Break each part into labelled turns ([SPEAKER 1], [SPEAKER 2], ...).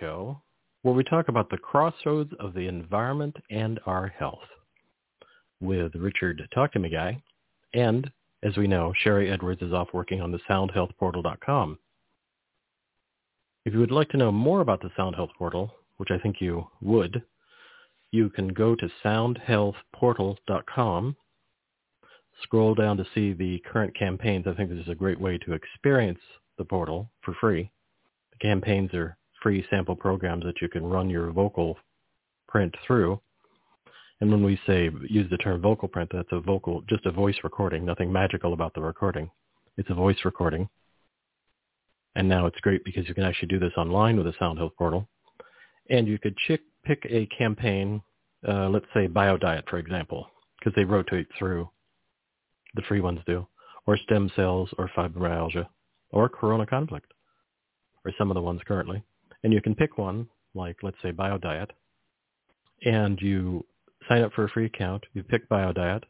[SPEAKER 1] Show where we talk about the crossroads of the environment and our health with Richard Talk to Me Guy. And, as we know, Sharry Edwards is off working on the soundhealthportal.com. If you would like to know more about the Sound Health Portal, which I think you would, you can go to soundhealthportal.com, scroll down to see the current campaigns. I think this is a great way to experience the portal for free. The campaigns are free sample programs that you can run your vocal print through. And when we say use the term vocal print, that's a vocal, just a voice recording, nothing magical about the recording. It's a voice recording. And now it's great because you can actually do this online with the Sound Health Portal. And you could pick a campaign, uh, let's say BioDiet, for example, because they rotate through. The free ones do. Or stem cells or fibromyalgia or corona conflict or some of the ones currently. And you can pick one, like let's say BioDiet, and you sign up for a free account. You pick BioDiet.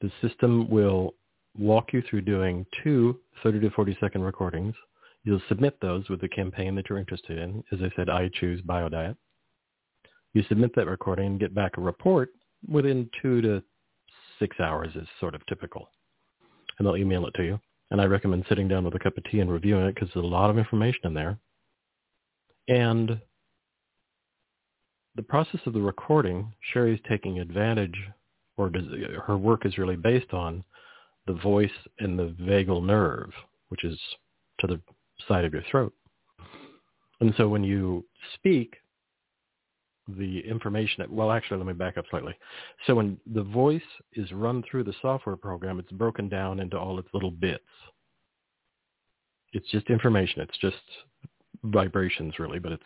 [SPEAKER 1] The system will walk you through doing two 30 to 40 second recordings. You'll submit those with the campaign that you're interested in. As I said, I choose BioDiet. You submit that recording and get back a report within two to six hours is sort of typical. And they'll email it to you. And I recommend sitting down with a cup of tea and reviewing it because there's a lot of information in there. And the process of the recording, Sharry's taking advantage, or does, her work is really based on the voice and the vagal nerve, which is to the side of your throat. And so when you speak, the information, that, well, actually, let me back up slightly. So when the voice is run through the software program, it's broken down into all its little bits. It's just information. It's just vibrations, really, but it's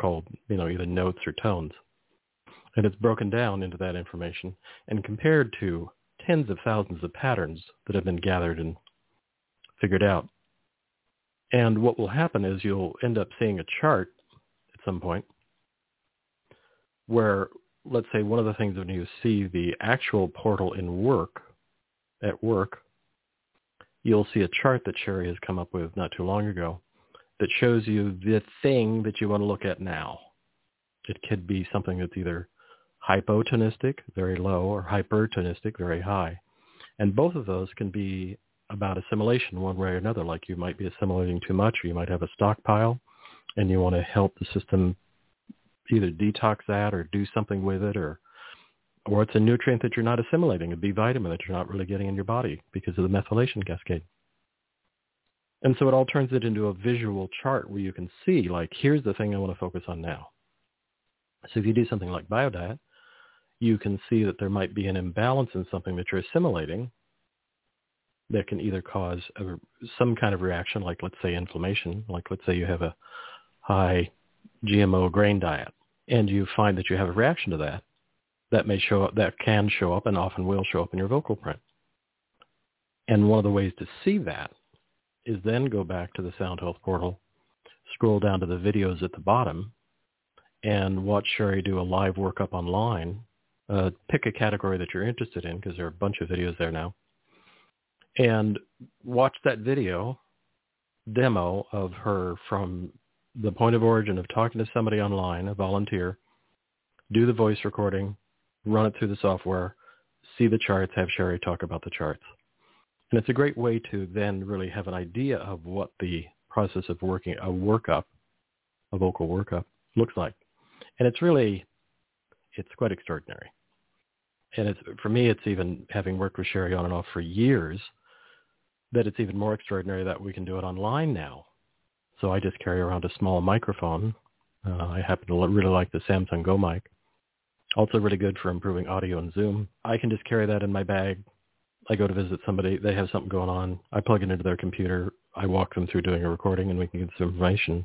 [SPEAKER 1] called, you know, either notes or tones. And it's broken down into that information and compared to tens of thousands of patterns that have been gathered and figured out. And what will happen is you'll end up seeing a chart at some point where let's say one of the things when you see the actual portal in work at work, you'll see a chart that Sharry has come up with not too long ago that shows you the thing that you want to look at now. It could be something that's either hypotonistic, very low, or hypertonistic, very high. And both of those can be about assimilation one way or another, like you might be assimilating too much or you might have a stockpile and you want to help the system either detox that or do something with it or or it's a nutrient that you're not assimilating, a B vitamin that you're not really getting in your body because of the methylation cascade. And so it all turns it into a visual chart where you can see, like, here's the thing I want to focus on now. So if you do something like biodiet, you can see that there might be an imbalance in something that you're assimilating that can either cause a, some kind of reaction, like let's say inflammation, like let's say you have a high GMO grain diet and you find that you have a reaction to that, that may show up, that can show up and often will show up in your vocal print. And one of the ways to see that is then go back to the Sound Health portal, scroll down to the videos at the bottom, and watch Sharry do a live workup online. Uh, pick a category that you're interested in because there are a bunch of videos there now. And watch that video demo of her from the point of origin of talking to somebody online, a volunteer, do the voice recording, run it through the software, see the charts, have Sharry talk about the charts. And it's a great way to then really have an idea of what the process of working a workup, a vocal workup, looks like. And it's really, it's quite extraordinary. And it's, for me, it's even having worked with Sharry on and off for years, that it's even more extraordinary that we can do it online now so I just carry around a small microphone. Uh, I happen to really like the Samson Go mic. Also really good for improving audio and Zoom. I can just carry that in my bag. I go to visit somebody. They have something going on. I plug it into their computer. I walk them through doing a recording and we can get some information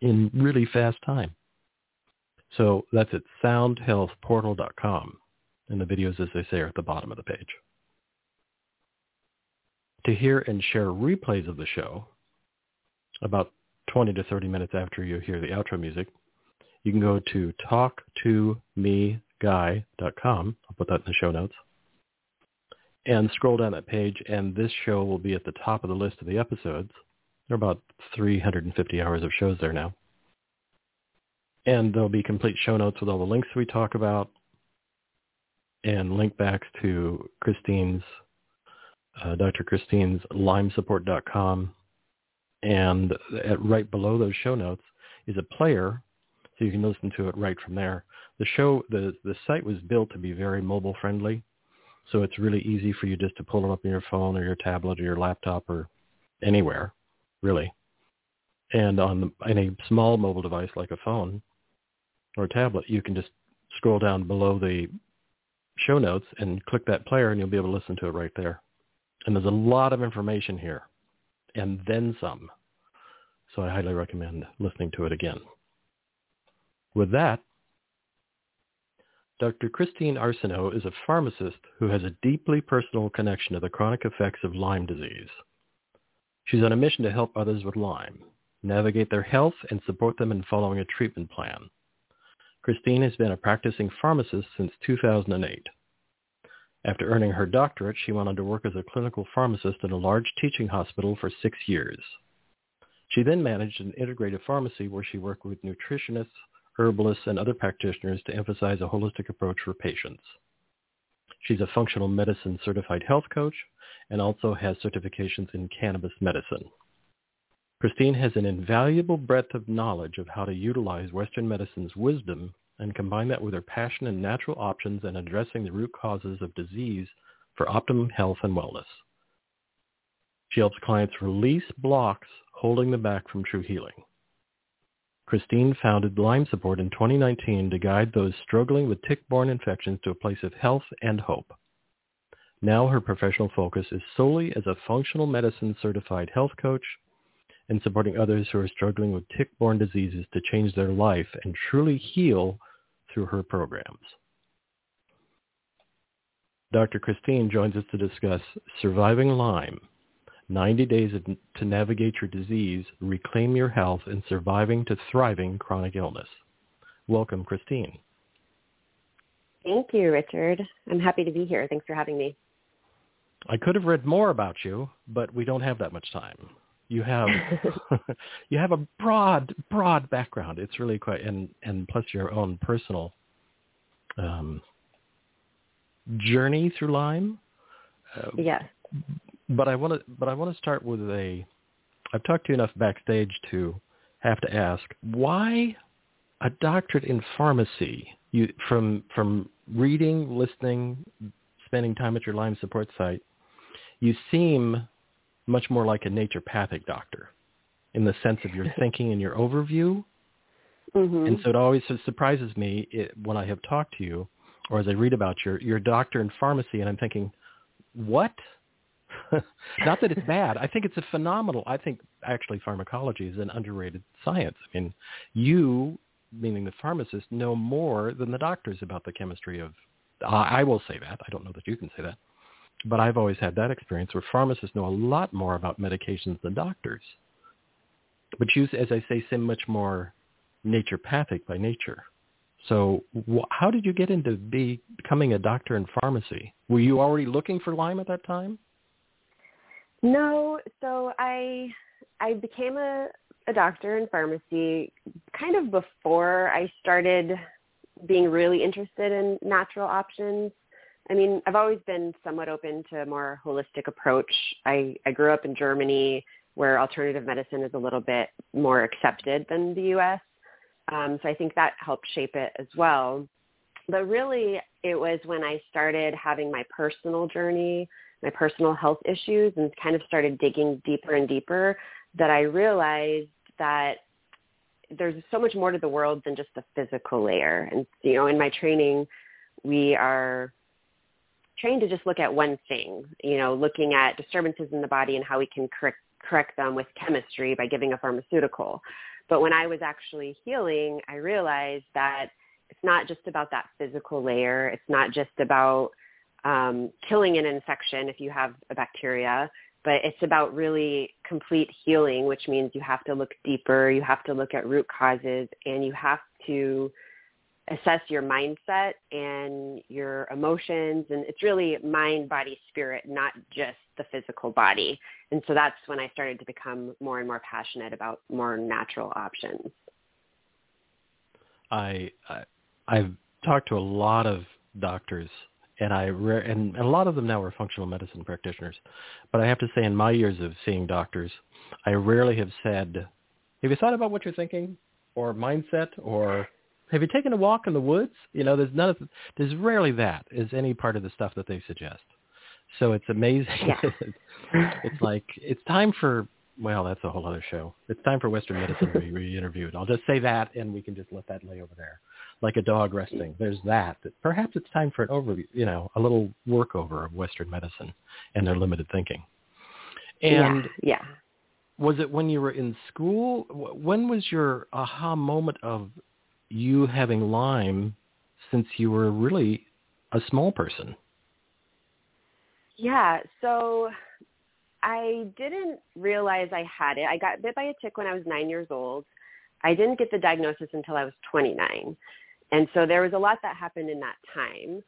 [SPEAKER 1] in really fast time. So that's at soundhealthportal.com. And the videos, as they say, are at the bottom of the page. To hear and share replays of the show, about 20 to 30 minutes after you hear the outro music, you can go to talktomeguy.com. I'll put that in the show notes. And scroll down that page, and this show will be at the top of the list of the episodes. There are about 350 hours of shows there now. And there'll be complete show notes with all the links we talk about and link backs to Christine's, uh, Dr. Christine's lymesupport.com. And at, right below those show notes is a player, so you can listen to it right from there. The show, the, the site was built to be very mobile friendly. So it's really easy for you just to pull it up on your phone or your tablet or your laptop or anywhere, really. And on any small mobile device like a phone or a tablet, you can just scroll down below the show notes and click that player and you'll be able to listen to it right there. And there's a lot of information here and then some. So I highly recommend listening to it again. With that, Dr. Christine Arseneau is a pharmacist who has a deeply personal connection to the chronic effects of Lyme disease. She's on a mission to help others with Lyme, navigate their health, and support them in following a treatment plan. Christine has been a practicing pharmacist since 2008. After earning her doctorate, she went on to work as a clinical pharmacist in a large teaching hospital for six years. She then managed an integrative pharmacy where she worked with nutritionists, herbalists, and other practitioners to emphasize a holistic approach for patients. She's a functional medicine certified health coach and also has certifications in cannabis medicine. Christine has an invaluable breadth of knowledge of how to utilize Western medicine's wisdom and combine that with her passion and natural options and addressing the root causes of disease for optimum health and wellness. She helps clients release blocks holding them back from true healing. Christine founded Lyme Support in 2019 to guide those struggling with tick-borne infections to a place of health and hope. Now her professional focus is solely as a functional medicine certified health coach and supporting others who are struggling with tick-borne diseases to change their life and truly heal through her programs. Dr. Christine joins us to discuss Surviving Lyme, 90 Days to Navigate Your Disease, Reclaim Your Health, and Surviving to Thriving Chronic Illness. Welcome, Christine.
[SPEAKER 2] Thank you, Richard. I'm happy to be here. Thanks for having me.
[SPEAKER 1] I could have read more about you, but we don't have that much time. You have you have a broad broad background. It's really quite and and plus your own personal um, journey through Lyme.
[SPEAKER 2] Uh, yes.
[SPEAKER 1] But I want to but I want to start with a. I've talked to you enough backstage to have to ask why a doctorate in pharmacy. You from from reading, listening, spending time at your Lyme support site. You seem much more like a naturopathic doctor in the sense of your thinking and your overview.
[SPEAKER 2] Mm-hmm.
[SPEAKER 1] And so it always surprises me it, when I have talked to you or as I read about your, your doctor in pharmacy and I'm thinking, what? Not that it's bad. I think it's a phenomenal. I think actually pharmacology is an underrated science. I mean, you, meaning the pharmacist, know more than the doctors about the chemistry of. I will say that. I don't know that you can say that but I've always had that experience where pharmacists know a lot more about medications than doctors. But you, as I say, seem much more naturopathic by nature. So wh- how did you get into be, becoming a doctor in pharmacy? Were you already looking for Lyme at that time?
[SPEAKER 2] No. So I I became a, a doctor in pharmacy kind of before I started being really interested in natural options. I mean, I've always been somewhat open to a more holistic approach. I, I grew up in Germany where alternative medicine is a little bit more accepted than the U.S. Um, so I think that helped shape it as well. But really, it was when I started having my personal journey, my personal health issues, and kind of started digging deeper and deeper that I realized that there's so much more to the world than just the physical layer. And, you know, in my training, we are trained to just look at one thing, you know, looking at disturbances in the body and how we can correct, correct them with chemistry by giving a pharmaceutical. But when I was actually healing, I realized that it's not just about that physical layer. It's not just about um, killing an infection if you have a bacteria, but it's about really complete healing, which means you have to look deeper, you have to look at root causes, and you have to assess your mindset and your emotions and it's really mind body spirit not just the physical body. And so that's when I started to become more and more passionate about more natural options.
[SPEAKER 1] I, I I've talked to a lot of doctors and I re- and a lot of them now are functional medicine practitioners. But I have to say in my years of seeing doctors, I rarely have said, "Have you thought about what you're thinking?" or mindset or have you taken a walk in the woods? You know, there's none of there's rarely that is any part of the stuff that they suggest. So it's amazing.
[SPEAKER 2] Yeah.
[SPEAKER 1] it's like it's time for well, that's a whole other show. It's time for Western medicine to be re-interviewed. I'll just say that, and we can just let that lay over there, like a dog resting. There's that. Perhaps it's time for an overview, you know, a little workover of Western medicine and their limited thinking. And
[SPEAKER 2] yeah, yeah.
[SPEAKER 1] was it when you were in school? When was your aha moment of you having Lyme since you were really a small person?
[SPEAKER 2] Yeah, so I didn't realize I had it. I got bit by a tick when I was nine years old. I didn't get the diagnosis until I was 29. And so there was a lot that happened in that time.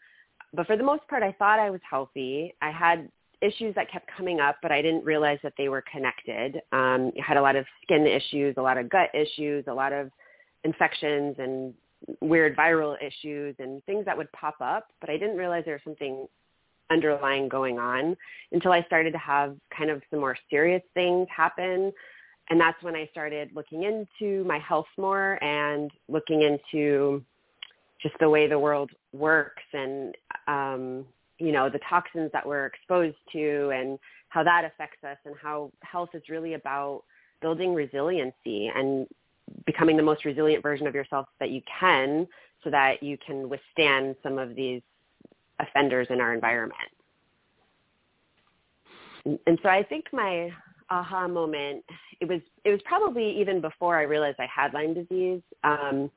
[SPEAKER 2] But for the most part, I thought I was healthy. I had issues that kept coming up, but I didn't realize that they were connected. Um, I had a lot of skin issues, a lot of gut issues, a lot of infections and weird viral issues and things that would pop up, but I didn't realize there was something underlying going on until I started to have kind of some more serious things happen. And that's when I started looking into my health more and looking into just the way the world works and, um, you know, the toxins that we're exposed to and how that affects us and how health is really about building resiliency and becoming the most resilient version of yourself that you can so that you can withstand some of these offenders in our environment. And so I think my aha moment it was it was probably even before I realized I had Lyme disease. Um,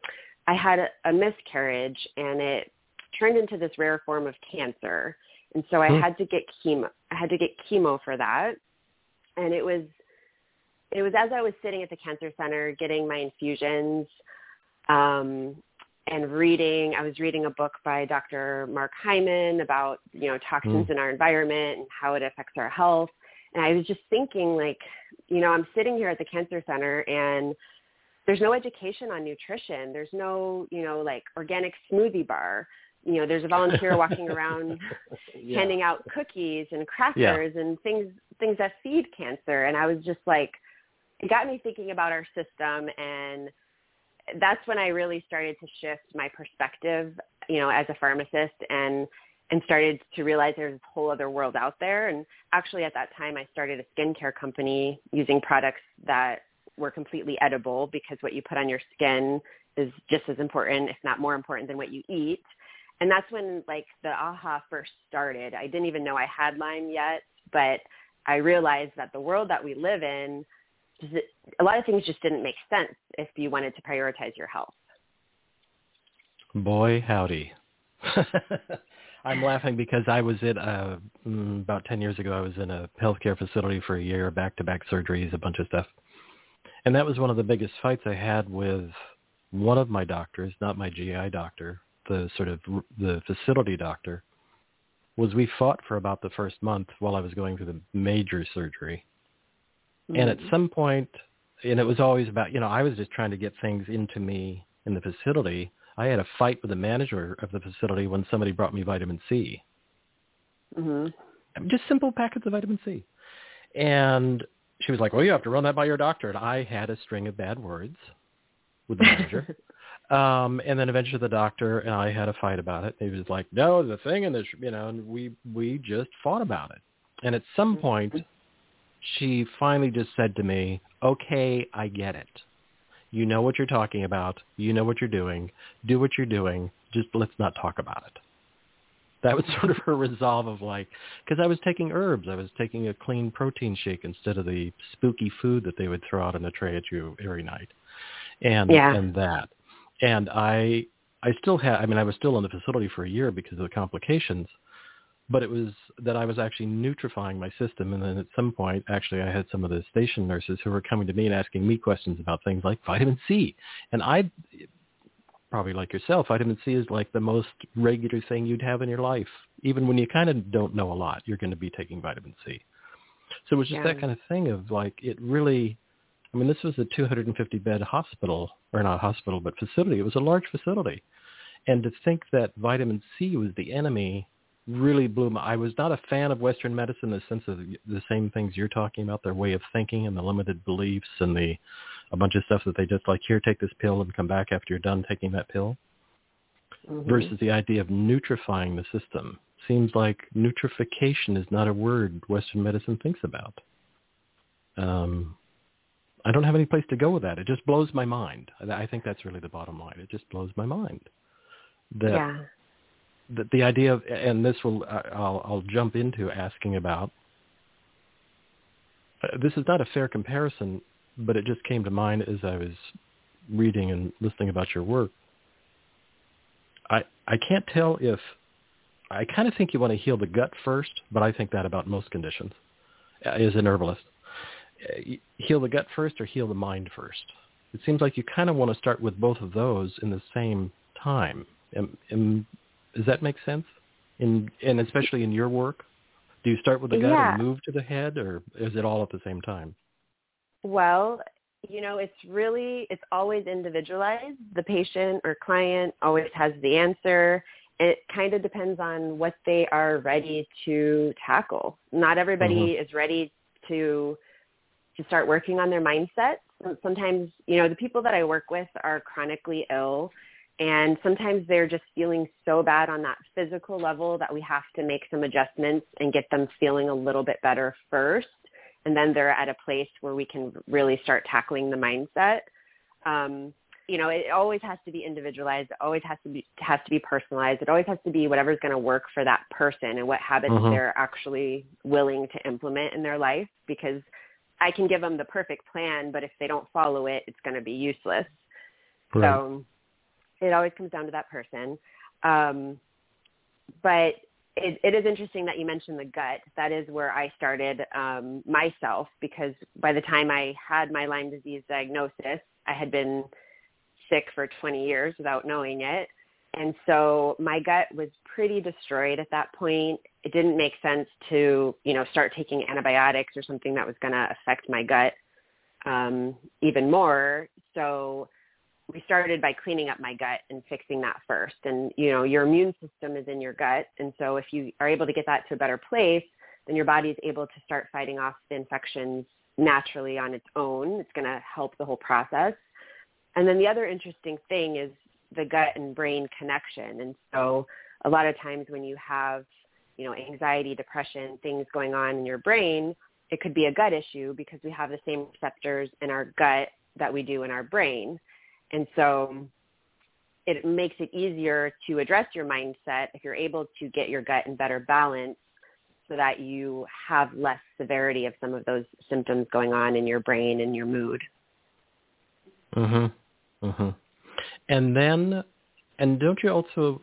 [SPEAKER 2] I had a, a miscarriage and it turned into this rare form of cancer, and so I mm. had to get chemo. I had to get chemo for that, and it was it was as I was sitting at the cancer center getting my infusions um, and reading. I was reading a book by Dr. Mark Hyman about you know toxins mm. in our environment and how it affects our health. And I was just thinking, like, you know, I'm sitting here at the cancer center and there's no education on nutrition. There's no, you know, like organic smoothie bar. You know, there's a volunteer walking around yeah. handing out cookies and crackers yeah. and things things that feed cancer. And I was just like, it got me thinking about our system and that's when I really started to shift my perspective, you know, as a pharmacist and and started to realize there's a whole other world out there. And actually at that time I started a skincare company using products that were completely edible because what you put on your skin is just as important, if not more important than what you eat. And that's when like the aha first started. I didn't even know I had Lyme yet, but I realized that the world that we live in a lot of things just didn't make sense if you wanted to prioritize your health.
[SPEAKER 1] Boy, howdy. I'm laughing because I was in a, mm, about 10 years ago, I was in a healthcare facility for a year, back-to-back surgeries, a bunch of stuff. And that was one of the biggest fights I had with one of my doctors, not my GI doctor, the sort of the facility doctor, was we fought for about the first month while I was going through the major surgery Mm-hmm. And at mm-hmm. some point, and it was always about, you know, I was just trying to get things into me in the facility. I had a fight with the manager of the facility when somebody brought me vitamin C.
[SPEAKER 2] Mm-hmm.
[SPEAKER 1] Just simple packets of vitamin C. And she was like, well, you have to run that by your doctor. And I had a string of bad words with the manager. um, and then eventually the doctor and I had a fight about it. He was like, no, the thing in this, you know, and we, we just fought about it. And at some mm-hmm. point, she finally just said to me, okay, I get it. You know what you're talking about. You know what you're doing. Do what you're doing. Just let's not talk about it. That was sort of her resolve of like, because I was taking herbs. I was taking a clean protein shake instead of the spooky food that they would throw out on a tray at you every night. And,
[SPEAKER 2] yeah.
[SPEAKER 1] and that. And I, I still had, I mean, I was still in the facility for a year because of the complications but it was that I was actually nutrifying my system. And then at some point, actually, I had some of the station nurses who were coming to me and asking me questions about things like vitamin C. And I, probably like yourself, vitamin C is like the most regular thing you'd have in your life. Even when you kind of don't know a lot, you're going to be taking vitamin C. So it was just
[SPEAKER 2] Yeah.
[SPEAKER 1] that kind of thing of like it really. I mean, this was a 250 bed hospital, or not hospital, but facility. It was a large facility, and to think that vitamin C was the enemy really blew my. I was not a fan of Western medicine in the sense of the, the same things you're talking about, their way of thinking and the limited beliefs and the a bunch of stuff that they just like here, take this pill and come back after you're done taking that pill
[SPEAKER 2] Mhm.
[SPEAKER 1] versus the idea of nutrifying the system. Seems like nutrification is not a word Western medicine thinks about. Um, I don't have any place to go with that. It just blows my mind. I I think that's really the bottom line. It just blows my mind. That,
[SPEAKER 2] yeah.
[SPEAKER 1] That the idea of, and this will, I- I'll, I'll jump into asking about, uh, this is not a fair comparison, but it just came to mind as I was reading and listening about your work. I I can't tell if I kind of think you want to heal the gut first, but I think that about most conditions uh, as an herbalist. Uh, Heal the gut first or heal the mind first. It seems like you kind of want to start with both of those in the same time. Am, am, does that make sense? In and especially in your work, do you start with the gut
[SPEAKER 2] Yeah.
[SPEAKER 1] and move to the head, or is it all at the same time?
[SPEAKER 2] Well, you know, it's really, it's always individualized. The patient or client always has the answer. It kind of depends on what they are ready to tackle. Not everybody mm-hmm. is ready to to start working on their mindset. Sometimes, you know, the people that I work with are chronically ill and sometimes they're just feeling so bad on that physical level that we have to make some adjustments and get them feeling a little bit better first and then they're at a place where we can really start tackling the mindset. Um, you know, it always has to be individualized. It always has to be has to be personalized. It always has to be whatever's going to work for that person and what habits
[SPEAKER 1] Mhm.
[SPEAKER 2] they're actually willing to implement in their life. Because I can give them the perfect plan, but if they don't follow it, it's going to be useless. So it always comes down to that person. Um, but it, it is interesting that you mentioned the gut. That is where I started um, myself because by the time I had my Lyme disease diagnosis, I had been sick for 20 years without knowing it. And so my gut was pretty destroyed at that point. It didn't make sense to, you know, start taking antibiotics or something that was going to affect my gut um, even more. So we started by cleaning up my gut and fixing that first. And, you know, your immune system is in your gut. And so if you are able to get that to a better place, then your body is able to start fighting off the infections naturally on its own. It's going to help the whole process. And then the other interesting thing is the gut and brain connection. And so a lot of times when you have, you know, anxiety, depression, things going on in your brain, it could be a gut issue because we have the same receptors in our gut that we do in our brain. And so it makes it easier to address your mindset if you're able to get your gut in better balance so that you have less severity of some of those symptoms going on in your brain and your mood.
[SPEAKER 1] Mhm. Mhm. And then, and don't you also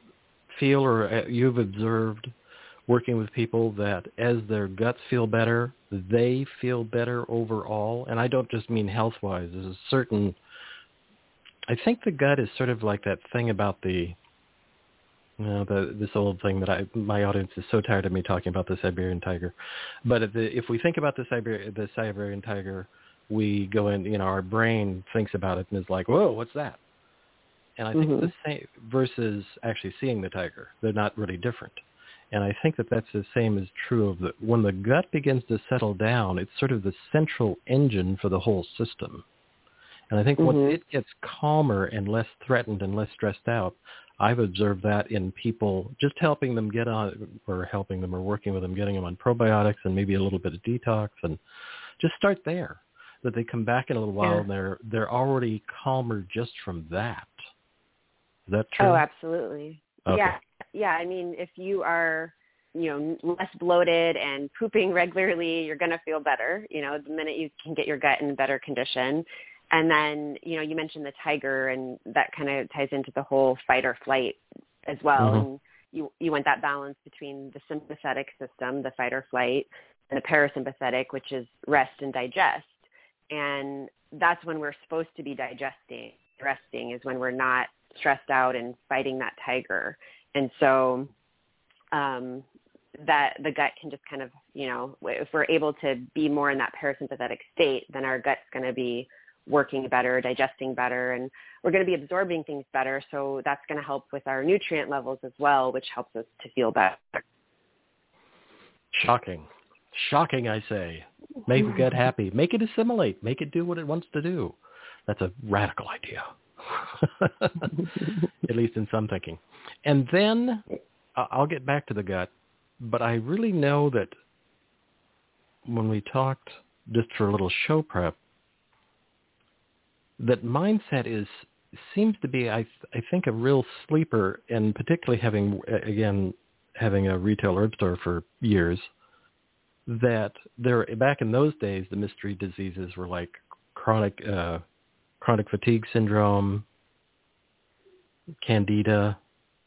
[SPEAKER 1] feel, or uh, you've observed, working with people that as their guts feel better, they feel better overall. And I don't just mean health wise. There's a certain. I think the gut is sort of like that thing about the. You know, the, this old thing that I, my audience is so tired of me talking about the Siberian tiger, but if, the, if we think about the Siberian, the Siberian tiger, we go in, you know, our brain thinks about it and is like, whoa, what's that? And I think
[SPEAKER 2] Mhm.
[SPEAKER 1] the same versus actually seeing the tiger. They're not really different. And I think that that's the same is true of the, when the gut begins to settle down, it's sort of the central engine for the whole system. And I think
[SPEAKER 2] Mhm.
[SPEAKER 1] once it gets calmer and less threatened and less stressed out, I've observed that in people, just helping them get on, or helping them or working with them, getting them on probiotics and maybe a little bit of detox and just start there. That they come back in a little while
[SPEAKER 2] Yeah.
[SPEAKER 1] and they're, they're already calmer just from that. Is that true?
[SPEAKER 2] Oh, absolutely.
[SPEAKER 1] Okay.
[SPEAKER 2] Yeah. Yeah. I mean, if you are, you know, less bloated and pooping regularly, you're going to feel better, you know, the minute you can get your gut in better condition. And then, you know, you mentioned the tiger and that kind of ties into the whole fight or flight as well.
[SPEAKER 1] Mhm.
[SPEAKER 2] And you, you want that balance between the sympathetic system, the fight or flight, and the parasympathetic, which is rest and digest. And that's when we're supposed to be digesting. Resting is when we're not stressed out and fighting that tiger. And so um, that the gut can just kind of you know, if we're able to be more in that parasympathetic state, then our gut's going to be working better, digesting better, and we're going to be absorbing things better. So that's going to help with our nutrient levels as well, which helps us to feel better.
[SPEAKER 1] Shocking. Shocking, I say. Make the gut happy. Make it assimilate. Make it do what it wants to do. That's a radical idea. At least in some thinking. And then I'll get back to the gut, but I really know that when we talked just for a little show prep, that mindset is seems to be, I I think, a real sleeper, and particularly having again having a retail herb store for years, that there back in those days the mystery diseases were like chronic uh, chronic fatigue syndrome, candida,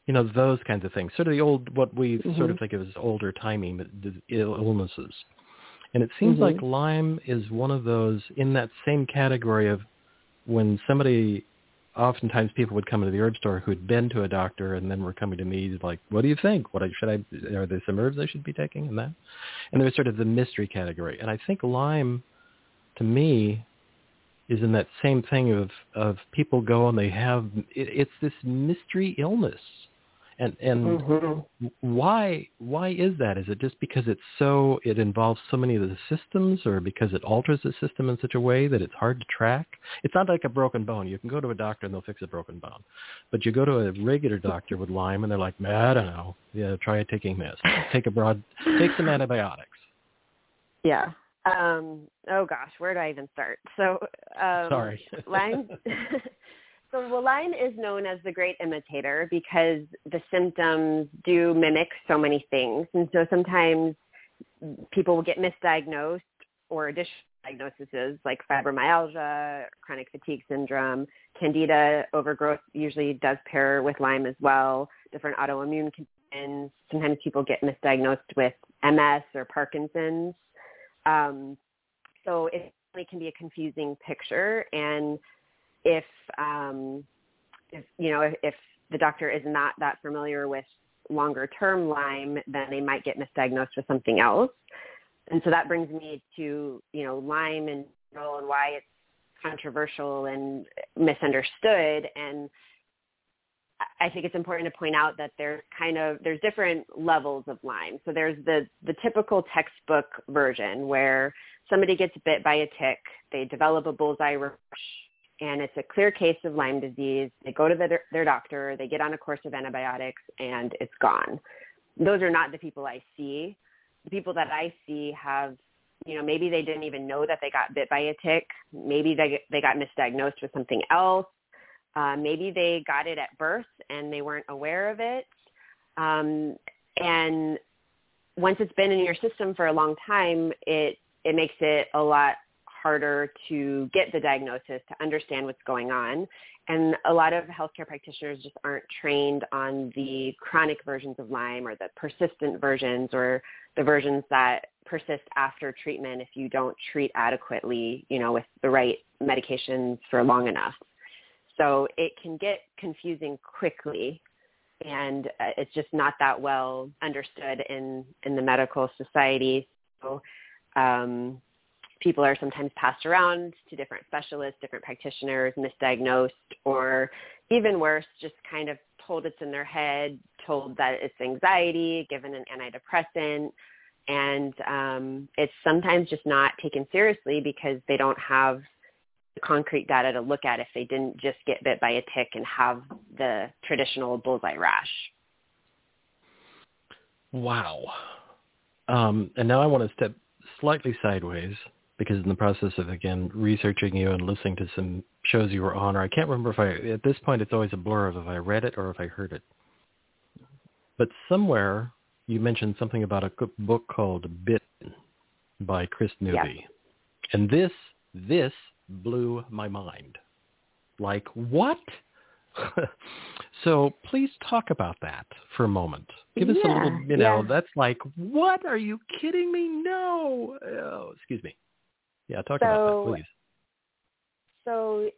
[SPEAKER 1] you know those kinds of things. Sort of the old what we mm-hmm. sort of think of as older timing illnesses. And it seems mm-hmm. like Lyme is one of those in that same category of when somebody oftentimes people would come into the herb store who had been to a doctor and then were coming to me like, "What do you think? What should I? Are there some herbs I should be taking?" And that, and there's sort of the mystery category. And I think Lyme, to me, is in that same thing of of people go and they have it, it's this mystery illness and and mm-hmm. why why is that? Is it just because it's so it involves so many of the systems, or because it alters the system in such a way that it's hard to track? It's not like a broken bone. You can go to a doctor and they'll fix a broken bone, but you go to a regular doctor with Lyme and they're like, I don't know. Yeah, try taking this. Take a broad. Take some antibiotics.
[SPEAKER 2] Yeah. Um, oh gosh, where do I even start? So um,
[SPEAKER 1] sorry.
[SPEAKER 2] Lyme. So Lyme is known as the great imitator because the symptoms do mimic so many things. And so sometimes people will get misdiagnosed or additional diagnoses like fibromyalgia, chronic fatigue syndrome, candida overgrowth usually does pair with Lyme as well, different autoimmune conditions. Sometimes people get misdiagnosed with MS or Parkinson's. Um, so it can be a confusing picture and if um, if you know if, if the doctor is not that familiar with longer term Lyme, then they might get misdiagnosed with something else. And so that brings me to you know Lyme and and why it's controversial and misunderstood and I think it's important to point out that there's kind of there's different levels of Lyme. So there's the the typical textbook version where somebody gets bit by a tick, they develop a bullseye rash, and it's a clear case of Lyme disease. They go to the, their doctor, they get on a course of antibiotics, and it's gone. Those are not the people I see. The people that I see have, you know, maybe they didn't even know that they got bit by a tick. Maybe they they got misdiagnosed with something else. Uh, maybe they got it at birth and they weren't aware of it. Um, and once it's been in your system for a long time, it it makes it a lot harder to get the diagnosis, to understand what's going on. And a lot of healthcare practitioners just aren't trained on the chronic versions of Lyme or the persistent versions or the versions that persist after treatment if you don't treat adequately, you know, with the right medications for long enough. So it can get confusing quickly and uh, it's just not that well understood in, in the medical society. So um, people are sometimes passed around to different specialists, different practitioners, misdiagnosed, or even worse, just kind of told it's in their head, told that it's anxiety, given an antidepressant, and um, it's sometimes just not taken seriously because they don't have the concrete data to look at if they didn't just get bit by a tick and have the traditional bullseye rash.
[SPEAKER 1] Wow. Um, and now I want to step slightly sideways because in the process of again researching you and listening to some shows you were on, or I can't remember if I at this point it's always a blur of if I read it or if I heard it. But somewhere you mentioned something about a book called Bitten by Kris Newby. And this this blew my mind. Like what? so please talk about that for a moment. Give us
[SPEAKER 2] yeah,
[SPEAKER 1] a little, you know,
[SPEAKER 2] yeah.
[SPEAKER 1] that's like, what? Are you kidding me? No. Oh, excuse me. Yeah, talk
[SPEAKER 2] so,
[SPEAKER 1] about that, please.
[SPEAKER 2] So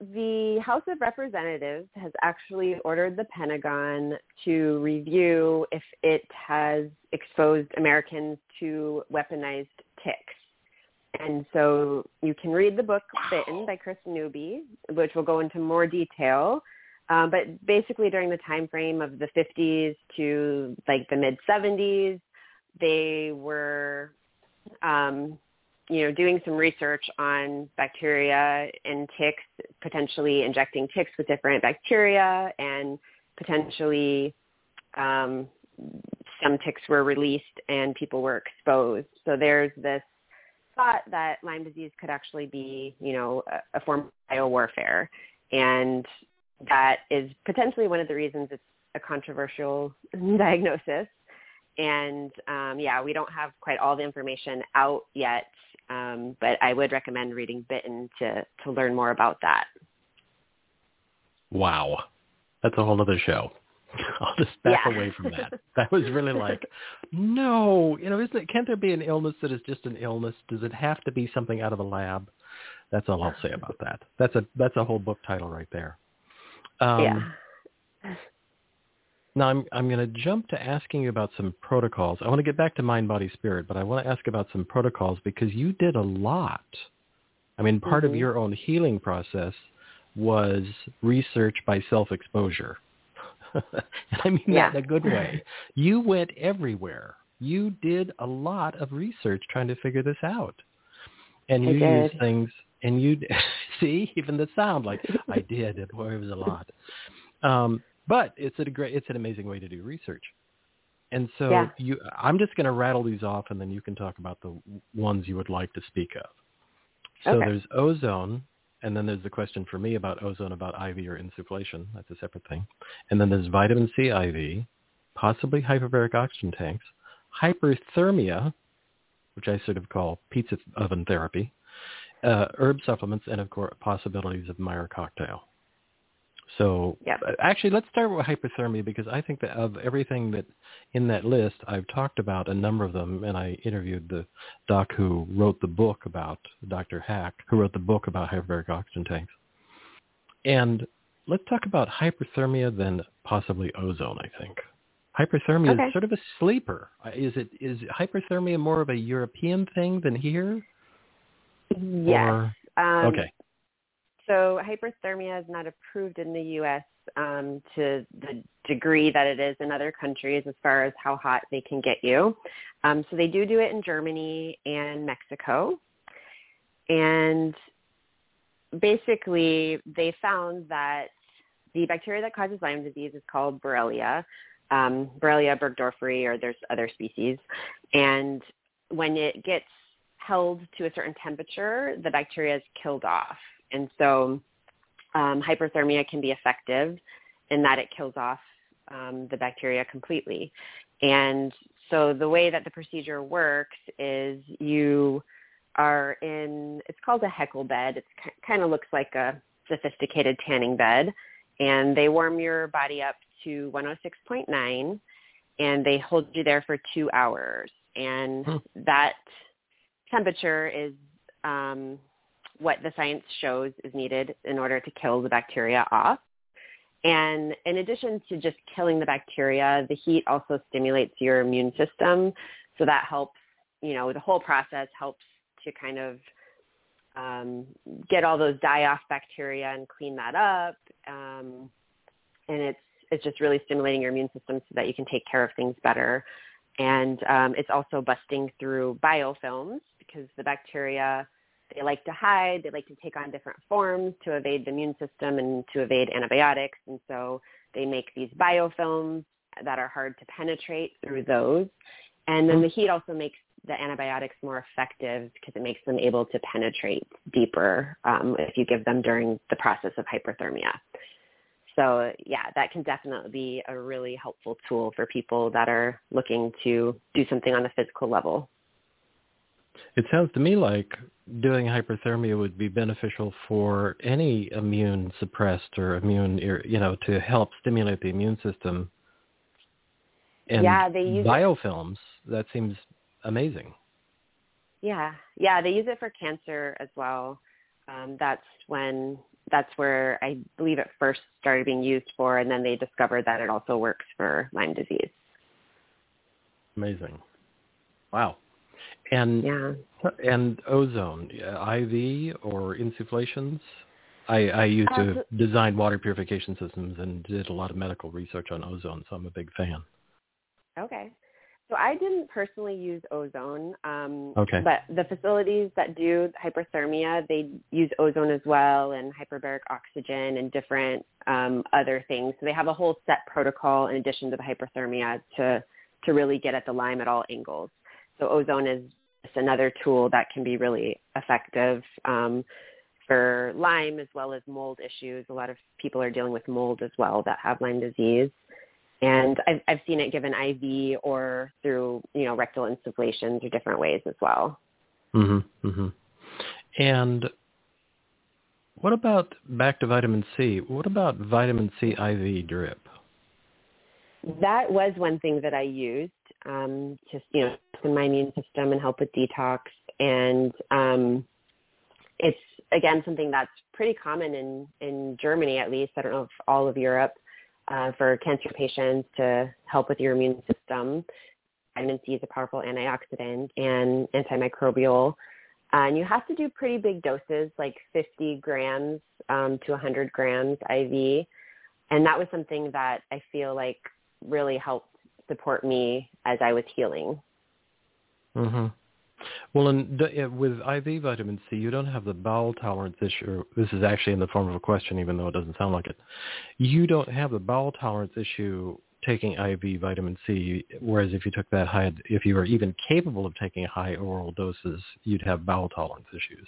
[SPEAKER 2] the House of Representatives has actually ordered the Pentagon to review if it has exposed Americans to weaponized ticks. And so you can read the book Bitten by Kris Newby, which will go into more detail. Um, but basically during the time frame of the 50s to like the mid 70s, they were um, you know, doing some research on bacteria and ticks, potentially injecting ticks with different bacteria and potentially um, some ticks were released and people were exposed. So there's this thought that Lyme disease could actually be, you know, a, a form of biowarfare. And that is potentially one of the reasons it's a controversial diagnosis. And um, yeah, we don't have quite all the information out yet um, but I would recommend reading Bitten to to learn more about that.
[SPEAKER 1] Wow, that's a whole other show. I'll just back
[SPEAKER 2] yeah.
[SPEAKER 1] away from that. That was really like, no, you know, isn't it? Can't there be an illness that is just an illness? Does it have to be something out of a lab? That's all I'll say about that. That's a that's a whole book title right there. Um,
[SPEAKER 2] yeah.
[SPEAKER 1] Now I'm I'm going to jump to asking you about some protocols. I want to get back to mind, body, spirit, but I want to ask about some protocols because you did a lot. I mean, part
[SPEAKER 2] mm-hmm.
[SPEAKER 1] of your own healing process was research by self-exposure. and I mean
[SPEAKER 2] yeah.
[SPEAKER 1] that in a good way. You went everywhere. You did a lot of research trying to figure this out. And you used things and you see even the sound like I did. It was a lot. Um, but it's a great, it's an amazing way to do research. And so
[SPEAKER 2] yeah.
[SPEAKER 1] you, I'm just going to rattle these off, and then you can talk about the ones you would like to speak of. So
[SPEAKER 2] okay.
[SPEAKER 1] there's ozone, and then there's the question for me about ozone, about IV or insufflation. That's a separate thing. And then there's vitamin C IV, possibly hyperbaric oxygen tanks, hyperthermia, which I sort of call pizza oven therapy, uh, herb supplements, and of course possibilities of Meyer cocktail. So
[SPEAKER 2] yep.
[SPEAKER 1] actually, let's start with hypothermia because I think that of everything that in that list, I've talked about a number of them, and I interviewed the doc who wrote the book about Dr. Harch, who wrote the book about hyperbaric oxygen tanks. And let's talk about hyperthermia, then possibly ozone. I think hyperthermia
[SPEAKER 2] okay.
[SPEAKER 1] is sort of a sleeper. Is it is hyperthermia more of a European thing than here?
[SPEAKER 2] Yes.
[SPEAKER 1] Or,
[SPEAKER 2] um,
[SPEAKER 1] okay.
[SPEAKER 2] So hyperthermia is not approved in the U.S. Um, to the degree that it is in other countries as far as how hot they can get you. Um, so they do do it in Germany and Mexico. And basically they found that the bacteria that causes Lyme disease is called Borrelia, um, Borrelia burgdorferi, or there's other species. And when it gets held to a certain temperature, the bacteria is killed off. And so um, hyperthermia can be effective in that it kills off um, the bacteria completely. And so the way that the procedure works is you are in, it's called a Heckel bed. It kind of looks like a sophisticated tanning bed. And they warm your body up to 106.9 and they hold you there for two hours. And hmm. that temperature is um, what the science shows is needed in order to kill the bacteria off. And in addition to just killing the bacteria, the heat also stimulates your immune system. So that helps, you know, the whole process helps to kind of um, get all those die-off bacteria and clean that up. Um, and it's, it's just really stimulating your immune system so that you can take care of things better. And um, it's also busting through biofilms because the bacteria they like to hide. They like to take on different forms to evade the immune system and to evade antibiotics. And so they make these biofilms that are hard to penetrate through those. And then the heat also makes the antibiotics more effective because it makes them able to penetrate deeper um, if you give them during the process of hyperthermia. So yeah, that can definitely be a really helpful tool for people that are looking to do something on a physical level.
[SPEAKER 1] It sounds to me like doing hyperthermia would be beneficial for any immune suppressed or immune, you know, to help stimulate the immune system. And
[SPEAKER 2] yeah, they use
[SPEAKER 1] biofilms. It. That seems amazing.
[SPEAKER 2] Yeah, yeah, they use it for cancer as well. Um, that's when that's where I believe it first started being used for, and then they discovered that it also works for Lyme disease.
[SPEAKER 1] Amazing. Wow. And
[SPEAKER 2] yeah.
[SPEAKER 1] and ozone, IV or insufflations? I, I used uh, to design water purification systems and did a lot of medical research on ozone, so I'm a big fan.
[SPEAKER 2] Okay. So I didn't personally use ozone. Um,
[SPEAKER 1] okay.
[SPEAKER 2] But the facilities that do hyperthermia, they use ozone as well and hyperbaric oxygen and different um, other things. So they have a whole set protocol in addition to the hyperthermia to to really get at the Lyme at all angles. So ozone is just another tool that can be really effective um, for Lyme as well as mold issues. A lot of people are dealing with mold as well that have Lyme disease. And I've, I've seen it given IV or through, you know, rectal insufflations or different ways as well.
[SPEAKER 1] Mm-hmm, mm-hmm. And what about back to vitamin C? What about vitamin C IV drip?
[SPEAKER 2] That was one thing that I used um, to, you know, in my immune system and help with detox. And um, it's again something that's pretty common in in Germany, at least. I don't know if all of Europe uh, for cancer patients to help with your immune system. Vitamin C is a powerful antioxidant and antimicrobial. And you have to do pretty big doses, like 50 grams um, to 100 grams IV. And that was something that I feel like really helped support me as I was healing.
[SPEAKER 1] Mm-hmm. Well, in, with IV vitamin C, you don't have the bowel tolerance issue. This is actually in the form of a question, even though it doesn't sound like it. You don't have the bowel tolerance issue taking IV vitamin C, whereas if you took that high, if you were even capable of taking high oral doses, you'd have bowel tolerance issues.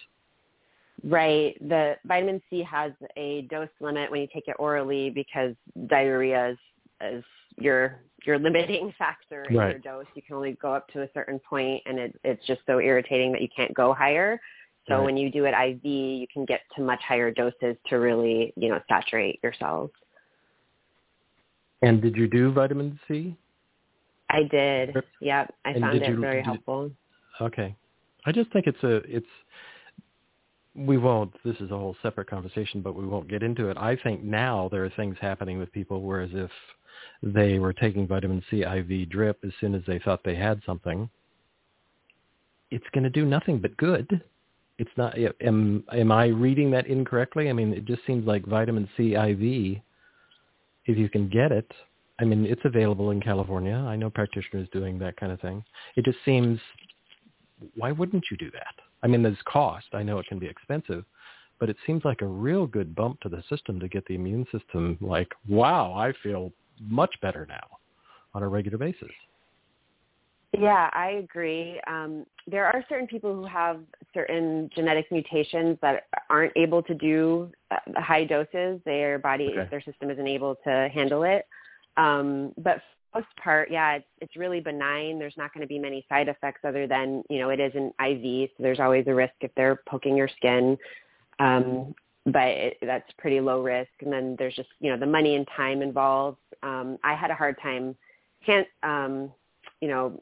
[SPEAKER 2] Right. The vitamin C has a dose limit when you take it orally because diarrhea is, is your your limiting factor in
[SPEAKER 1] right.
[SPEAKER 2] your dose. You can only go up to a certain point, and it, it's just so irritating that you can't go higher. So
[SPEAKER 1] right.
[SPEAKER 2] when you do it IV, you can get to much higher doses to really, you know, saturate your cells.
[SPEAKER 1] And did you do vitamin C?
[SPEAKER 2] I did. Yep, I
[SPEAKER 1] and
[SPEAKER 2] found it
[SPEAKER 1] you,
[SPEAKER 2] very
[SPEAKER 1] did,
[SPEAKER 2] helpful.
[SPEAKER 1] Okay, I just think it's a it's. We won't. This is a whole separate conversation, but we won't get into it. I think now there are things happening with people, whereas if they were taking vitamin C IV drip as soon as they thought they had something. It's going to do nothing but good. It's not. Am am I reading that incorrectly? I mean, it just seems like vitamin C IV. If you can get it, I mean, it's available in California. I know practitioners doing that kind of thing. It just seems, why wouldn't you do that? I mean, there's cost. I know it can be expensive, but it seems like a real good bump to the system to get the immune system like, wow, I feel much better now on a regular basis.
[SPEAKER 2] Yeah, I agree. Um, there are certain people who have certain genetic mutations that aren't able to do uh, high doses. Their body, okay. their system isn't able to handle it. Um, but for the most part, yeah, it's it's really benign. There's not going to be many side effects other than you know it is an IV, so there's always a risk if they're poking your skin. Um, but it, that's pretty low risk. And then there's just you know the money and time involved. Um, I had a hard time, can't um, you know,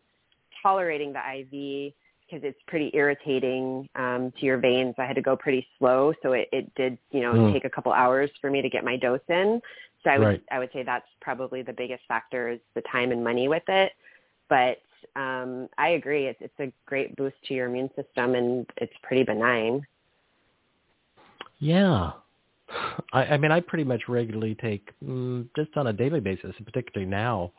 [SPEAKER 2] tolerating the IV because it's pretty irritating um, to your veins. I had to go pretty slow, so it, it did you know mm. take a couple hours for me to get my dose in. So I would
[SPEAKER 1] right.
[SPEAKER 2] I would say that's probably the biggest factor is the time and money with it. But um, I agree, it's it's a great boost to your immune system and it's pretty benign.
[SPEAKER 1] Yeah. I, I mean, I pretty much regularly take mm, just on a daily basis, particularly now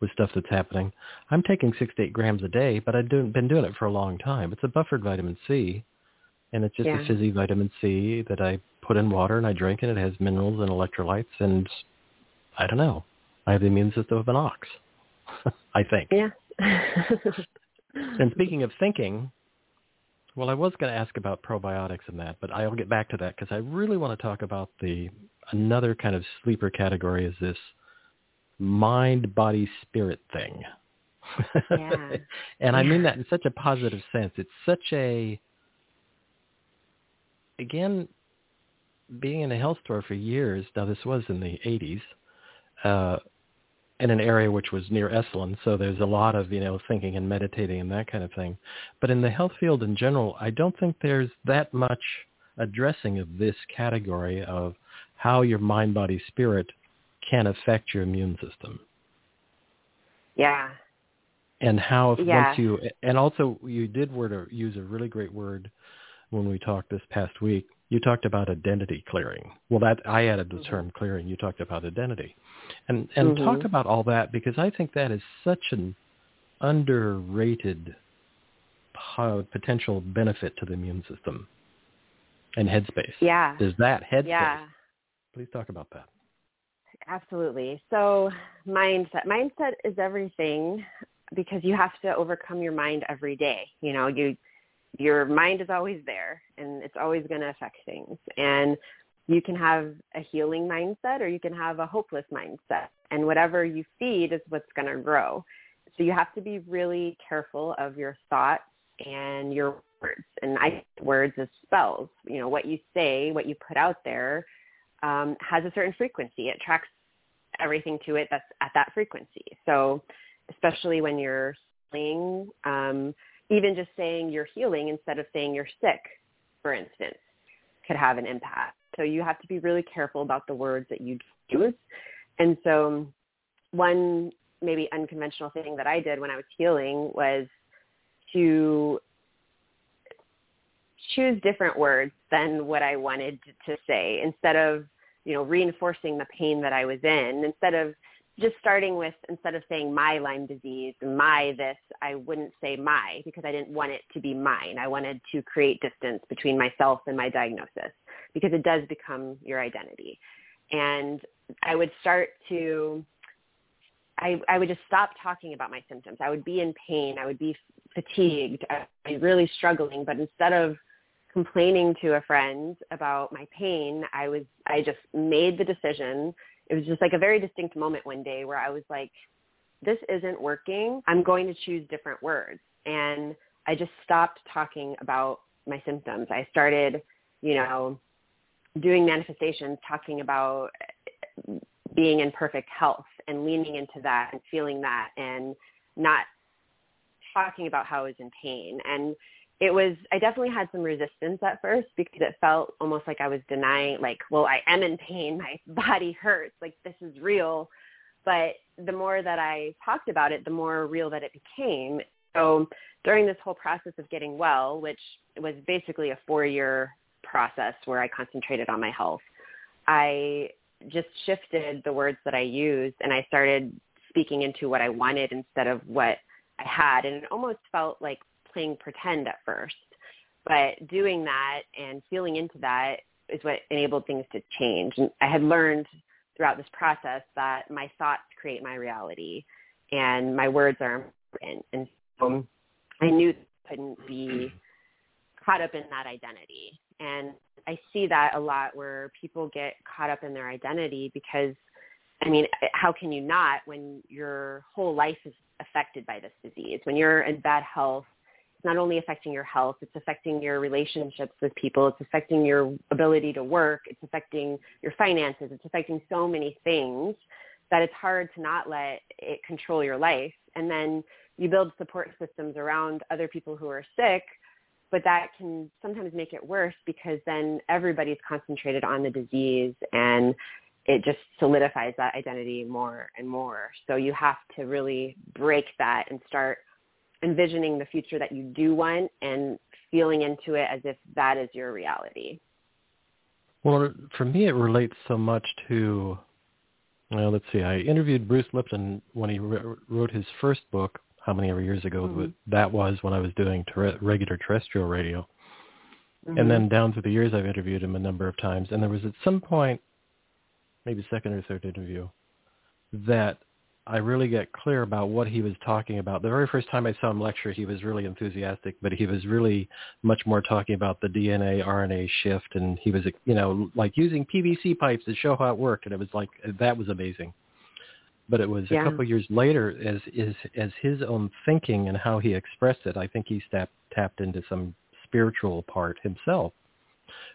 [SPEAKER 1] with stuff that's happening. I'm taking six to eight grams a day, but I've do, been doing it for a long time. It's a buffered vitamin C, and it's just
[SPEAKER 2] yeah.
[SPEAKER 1] a fizzy vitamin C that I put in water and I drink, and it has minerals and electrolytes. And I don't know, I have the immune system of an ox. I think.
[SPEAKER 2] Yeah.
[SPEAKER 1] and speaking of thinking, well, I was going to ask about probiotics and that, but I'll get back to that because I really want to talk about the another kind of sleeper category is this mind, body, spirit thing.
[SPEAKER 2] Yeah.
[SPEAKER 1] and I mean that in such a positive sense. It's such a again being in a health store for years. Now this was in the 80s. Uh, in an area which was near Esalen, so there's a lot of you know thinking and meditating and that kind of thing. But in the health field in general, I don't think there's that much addressing of this category of how your mind, body, spirit can affect your immune system.
[SPEAKER 2] Yeah.
[SPEAKER 1] And how
[SPEAKER 2] Yeah.
[SPEAKER 1] once you and also you did word use a really great word when we talked this past week. You talked about identity clearing. Well, that I added the term clearing. You talked about identity, and and
[SPEAKER 2] Mhm.
[SPEAKER 1] talk about all that because I think that is such an underrated potential benefit to the immune system and headspace.
[SPEAKER 2] Yeah.
[SPEAKER 1] Is that headspace?
[SPEAKER 2] Yeah.
[SPEAKER 1] Please talk about that.
[SPEAKER 2] Absolutely. So mindset. Mindset is everything because you have to overcome your mind every day. You know, you your mind is always there and it's always going to affect things. And you can have a healing mindset or you can have a hopeless mindset. And whatever you feed is what's going to grow. So you have to be really careful of your thoughts and your words. And I words as spells. You know, what you say, what you put out there um, has a certain frequency. It tracks everything to it that's at that frequency. So especially when you're healing, um, even just saying you're healing instead of saying you're sick, for instance, could have an impact. So you have to be really careful about the words that you use. And so one maybe unconventional thing that I did when I was healing was to choose different words than what I wanted to say instead of, you know, reinforcing the pain that I was in. Instead of just starting with, instead of saying my Lyme disease, my this, I wouldn't say my because I didn't want it to be mine. I wanted to create distance between myself and my diagnosis because it does become your identity. And I would start to I, I would just stop talking about my symptoms. I would be in pain. I would be fatigued. I would be really struggling. But instead of complaining to a friend about my pain, I was I just made the decision. It was just like a very distinct moment one day where I was like, this isn't working. I'm going to choose different words. And I just stopped talking about my symptoms. I started, you know, doing manifestations, talking about eh, being in perfect health and leaning into that and feeling that and not talking about how I was in pain. And it was, I definitely had some resistance at first because it felt almost like I was denying, like, well, I am in pain. My body hurts. Like, this is real. But the more that I talked about it, the more real that it became. So during this whole process of getting well, which was basically a four-year process where I concentrated on my health, I just shifted the words that I used and I started speaking into what I wanted instead of what I had. And it almost felt like playing pretend at first. But doing that and feeling into that is what enabled things to change. And I had learned throughout this process that my thoughts create my reality and my words are important. And so I knew I couldn't be caught up in that identity. And I see that a lot where people get caught up in their identity because, I mean, how can you not when your whole life is affected by this disease? When you're in bad health, not only affecting your health, it's affecting your relationships with people, it's affecting your ability to work, it's affecting your finances, it's affecting so many things that it's hard to not let it control your life. And then you build support systems around other people who are sick but that can sometimes make it worse because then everybody's concentrated on the disease and it just solidifies that identity more and more. So you have to really break that and start envisioning the future that you do want and feeling into it as if that is your reality.
[SPEAKER 1] Well, for me, it relates so much to, well, let's see, I interviewed Bruce Lipton when he wrote his first book, how many ever years ago mm-hmm. that was when I was doing ter- regular terrestrial radio. Mm-hmm. And then down through the years, I've interviewed him a number of times. And there was at some point, maybe second or third interview, that I really get clear about what he was talking about. The very first time I saw him lecture, he was really enthusiastic, but he was really much more talking about the DNA RNA shift, and he was, you know, like using PVC pipes to show how it worked, and it was like that was amazing. But it was
[SPEAKER 2] Yeah.
[SPEAKER 1] a couple of years later, as is as his own thinking and how he expressed it. I think he tapped tapped into some spiritual part himself,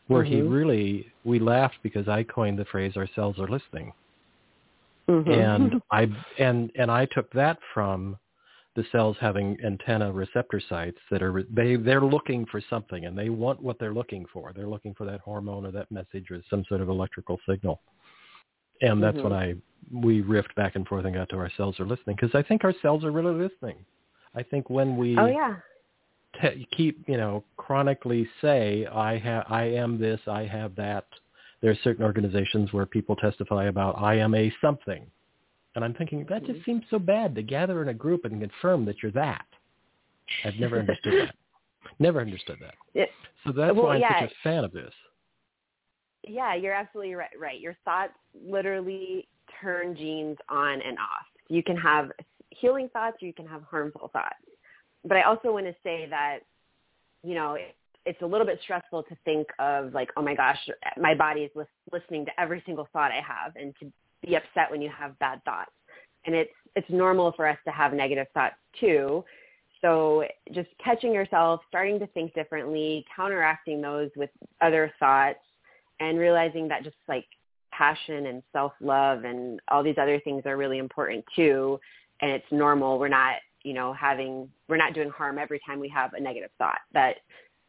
[SPEAKER 1] where he
[SPEAKER 2] Mhm.
[SPEAKER 1] really we laughed because I coined the phrase "our cells are listening."
[SPEAKER 2] Mhm.
[SPEAKER 1] and I and and I took that from the cells having antenna receptor sites that are they they're looking for something and they want what they're looking for. They're looking for that hormone or that message or some sort of electrical signal. And that's mm-hmm. when I we riffed back and forth and got to our cells are listening because I think our cells are really listening. I think when we
[SPEAKER 2] oh yeah
[SPEAKER 1] te- keep you know chronically say I have I am this I have that. There are certain organizations where people testify about I am a something, and I'm thinking that just mm-hmm. seems so bad to gather in a group and confirm that you're that. I've never understood that. Never understood that. It, so that's well, why I'm yeah. such a fan of this.
[SPEAKER 2] Yeah, you're absolutely right. Right, your thoughts literally turn genes on and off. You can have healing thoughts, or you can have harmful thoughts but I also want to say that, you know, it's a little bit stressful to think of like, oh my gosh, my body is listening to every single thought I have, and to be upset when you have bad thoughts. And it's it's normal for us to have negative thoughts too. So just catching yourself, starting to think differently, counteracting those with other thoughts, and realizing that just like passion and self-love and all these other things are really important too. And it's normal. We're not you know, having, we're not doing harm every time we have a negative thought, that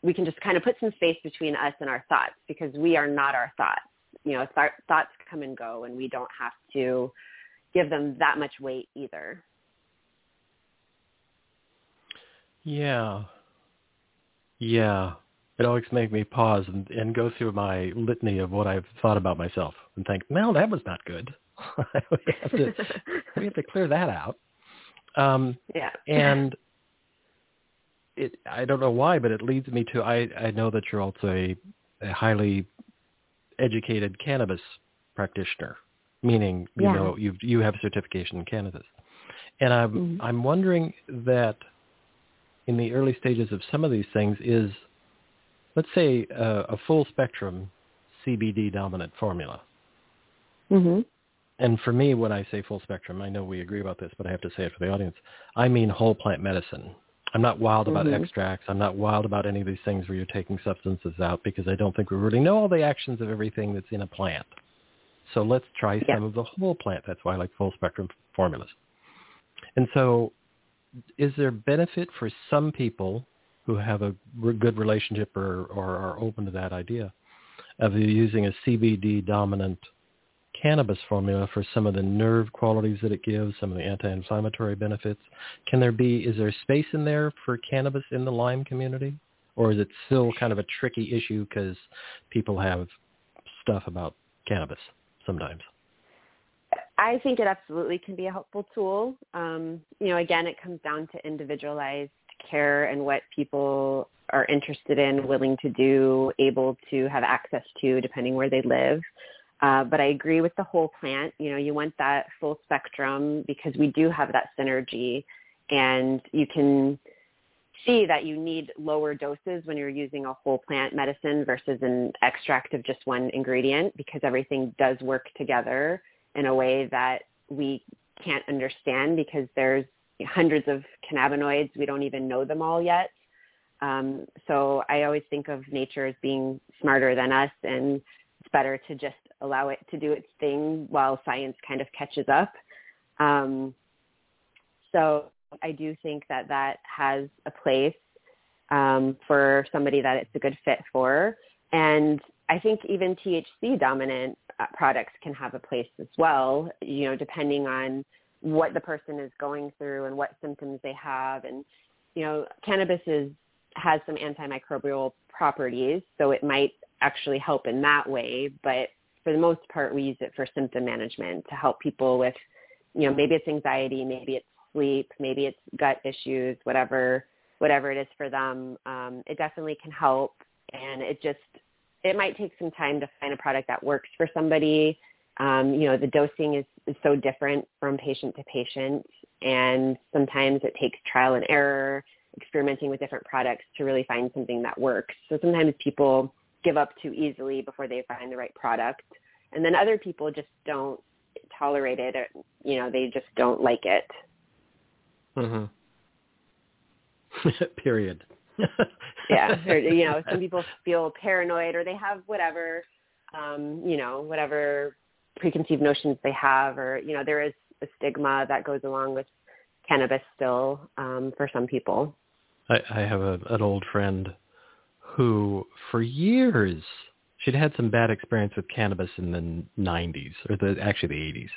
[SPEAKER 2] we can just kind of put some space between us and our thoughts because we are not our thoughts. You know, th- thoughts come and go and we don't have to give them that much weight either.
[SPEAKER 1] Yeah. Yeah. It always makes me pause and, and go through my litany of what I've thought about myself and think, no, that was not good. we, have to, we have to clear that out.
[SPEAKER 2] Um, yeah.
[SPEAKER 1] and it, I don't know why, but it leads me to, I, I know that you're also a, a highly educated cannabis practitioner, meaning, you yeah. know, you you have certification in cannabis. And I'm, mm-hmm. I'm wondering that in the early stages of some of these things is, let's say, a, a full spectrum CBD dominant formula.
[SPEAKER 2] Mm-hmm
[SPEAKER 1] and for me, when I say full spectrum, I know we agree about this, but I have to say it for the audience. I mean whole plant medicine. I'm not wild about mm-hmm. extracts. I'm not wild about any of these things where you're taking substances out because I don't think we really know all the actions of everything that's in a plant. So let's try some of the whole plant. That's why I like full spectrum formulas. And so is there benefit for some people who have a good relationship or, or are open to that idea of using a CBD dominant cannabis formula for some of the nerve qualities that it gives, some of the anti-inflammatory benefits. Can there be, is there space in there for cannabis in the Lyme community? Or is it still kind of a tricky issue because people have stuff about cannabis sometimes?
[SPEAKER 2] I think it absolutely can be a helpful tool. Um, you know, again, it comes down to individualized care and what people are interested in, willing to do, able to have access to, depending where they live. Uh, but I agree with the whole plant. You know, you want that full spectrum because we do have that synergy and you can see that you need lower doses when you're using a whole plant medicine versus an extract of just one ingredient because everything does work together in a way that we can't understand because there's hundreds of cannabinoids. We don't even know them all yet. Um, so I always think of nature as being smarter than us and it's better to just allow it to do its thing while science kind of catches up. Um, so I do think that that has a place um, for somebody that it's a good fit for. And I think even THC dominant uh, products can have a place as well, you know, depending on what the person is going through and what symptoms they have. And, you know, cannabis is, has some antimicrobial properties, so it might actually help in that way. But for the most part, we use it for symptom management to help people with, you know, maybe it's anxiety, maybe it's sleep, maybe it's gut issues, whatever, whatever it is for them. Um, it definitely can help, and it just it might take some time to find a product that works for somebody. Um, you know, the dosing is, is so different from patient to patient, and sometimes it takes trial and error, experimenting with different products to really find something that works. So sometimes people give up too easily before they find the right product. And then other people just don't tolerate it or, you know, they just don't like it.
[SPEAKER 1] Mm-hmm. Period.
[SPEAKER 2] yeah, or, you know, some people feel paranoid or they have whatever um, you know, whatever preconceived notions they have or, you know, there is a stigma that goes along with cannabis still um, for some people.
[SPEAKER 1] I, I have a, an old friend who, for years, she'd had some bad experience with cannabis in the 90s, or the actually the 80s.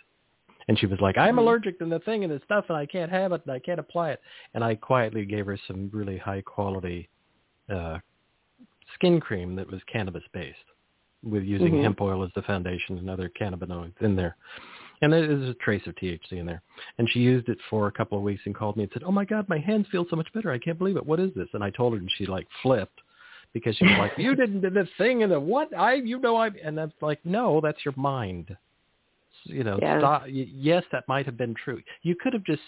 [SPEAKER 1] And she was like, I'm mm-hmm. allergic to the thing and the stuff, and I can't have it, and I can't apply it. And I quietly gave her some really high quality uh, skin cream that was cannabis based, with using mm-hmm. hemp oil as the foundation and other cannabinoids in there. And there's a trace of THC in there. And she used it for a couple of weeks and called me and said, "Oh my God, my hands feel so much better. I can't believe it. What is this?" And I told her, and she like flipped because she was like, "You didn't do this thing," and the what? I, you know, I. And that's like, no, that's your mind you know, yeah. stop. Yes, that might have been true. You could have just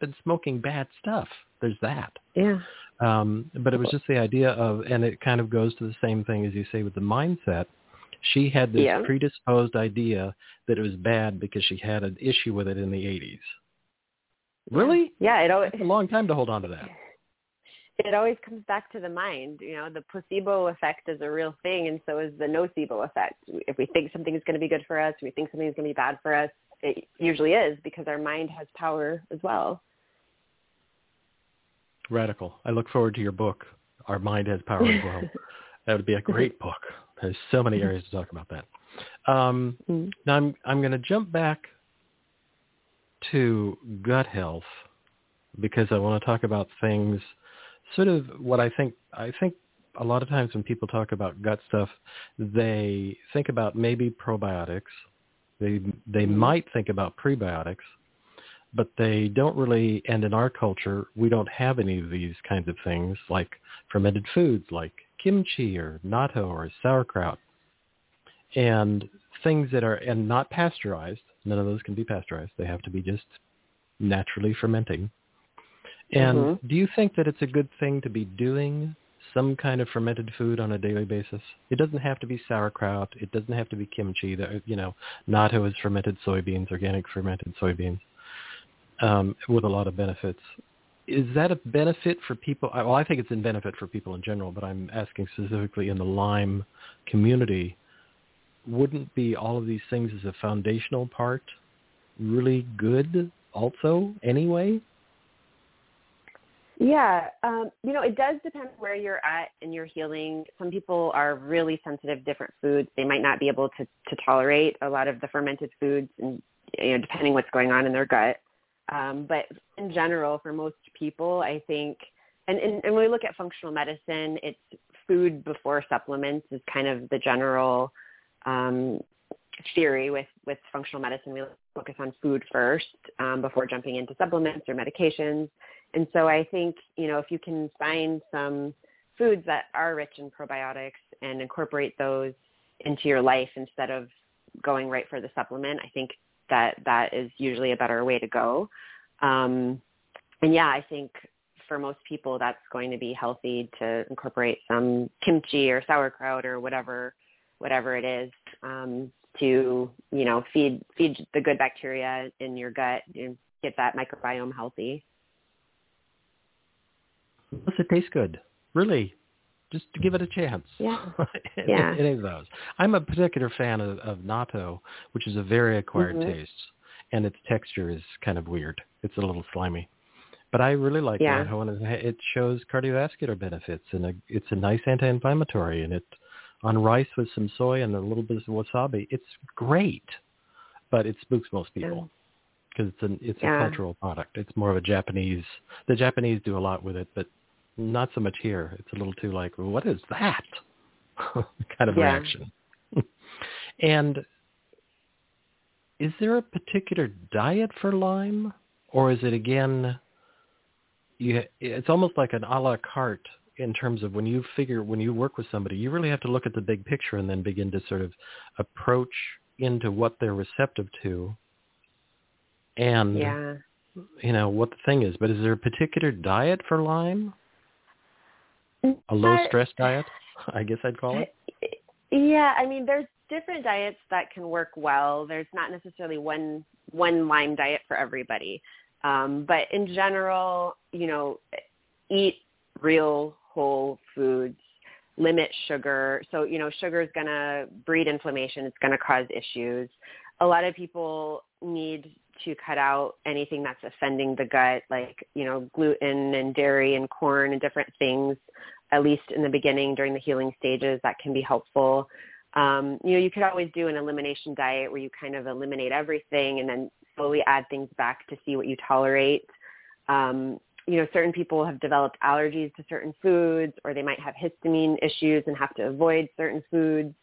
[SPEAKER 1] been smoking bad stuff. There's that.
[SPEAKER 2] Yeah.
[SPEAKER 1] Um, but it was just the idea of, and it kind of goes to the same thing as you say with the mindset. She had this yeah. predisposed idea that it was bad because she had an issue with it in the 80s. Really?
[SPEAKER 2] Yeah, it always,
[SPEAKER 1] a long time to hold on to that
[SPEAKER 2] it always comes back to the mind. You know, the placebo effect is a real thing, and so is the nocebo effect. If we think something is going to be good for us, we think something is going to be bad for us, it usually is because our mind has power as well.
[SPEAKER 1] Radical. I look forward to your book. Our mind has power as well. that would be a great book. There's so many areas to talk about that. Um, mm-hmm. Now I'm I'm going to jump back to gut health because I want to talk about things sort of what I think. I think a lot of times when people talk about gut stuff, they think about maybe probiotics. They they mm-hmm. might think about prebiotics, but they don't really. And in our culture, we don't have any of these kinds of things like fermented foods, like kimchi or natto or sauerkraut, and things that are and not pasteurized. None of those can be pasteurized. They have to be just naturally fermenting. And mm-hmm. do you think that it's a good thing to be doing some kind of fermented food on a daily basis? It doesn't have to be sauerkraut. It doesn't have to be kimchi. That you know, natto is fermented soybeans, organic fermented soybeans, um, with a lot of benefits. Is that a benefit for people? Well, I think it's a benefit for people in general, but I'm asking specifically in the Lyme community. Wouldn't be all of these things as a foundational part really good also anyway?
[SPEAKER 2] Yeah, um, you know, it does depend where you're at in your healing. Some people are really sensitive to different foods. They might not be able to, to tolerate a lot of the fermented foods, and you know, depending what's going on in their gut. Um, but in general, for most people, I think, and, and, and when we look at functional medicine, it's food before supplements is kind of the general um, theory with, with functional medicine. We focus on food first um, before jumping into supplements or medications. And so I think, you know, if you can find some foods that are rich in probiotics and incorporate those into your life instead of going right for the supplement, I think that that is usually a better way to go. Um, and yeah, I think for most people that's going to be healthy to incorporate some kimchi or sauerkraut or whatever whatever it is um, to you know feed feed the good bacteria in your gut and get that microbiome healthy.
[SPEAKER 1] Does it taste good? Really? Just to give it a chance.
[SPEAKER 2] Yeah. yeah.
[SPEAKER 1] Any of those. I'm a particular fan of, of natto, which is a very acquired mm-hmm. taste, and its texture is kind of weird. It's a little slimy. But I really like yeah. natto, and it shows cardiovascular benefits, and a, it's a nice anti-inflammatory, and it on rice with some soy and a little bit of wasabi. It's great, but it spooks most people because it's an it's yeah. a cultural product. It's more of a Japanese. The Japanese do a lot with it, but not so much here. It's a little too like, what is that? kind of yeah. reaction. and is there a particular diet for Lyme, or is it again? You, it's almost like an a la carte in terms of when you figure when you work with somebody, you really have to look at the big picture and then begin to sort of approach into what they're receptive to, and
[SPEAKER 2] yeah.
[SPEAKER 1] you know what the thing is. But is there a particular diet for Lyme? A low stress diet, I guess I'd call it.
[SPEAKER 2] Yeah, I mean, there's different diets that can work well. There's not necessarily one one Lyme diet for everybody, um, but in general, you know, eat real whole foods. Limit sugar. So you know, sugar is going to breed inflammation. It's going to cause issues. A lot of people need to cut out anything that's offending the gut, like, you know, gluten and dairy and corn and different things, at least in the beginning during the healing stages, that can be helpful. Um, you know, you could always do an elimination diet where you kind of eliminate everything and then slowly add things back to see what you tolerate. Um, you know, certain people have developed allergies to certain foods or they might have histamine issues and have to avoid certain foods.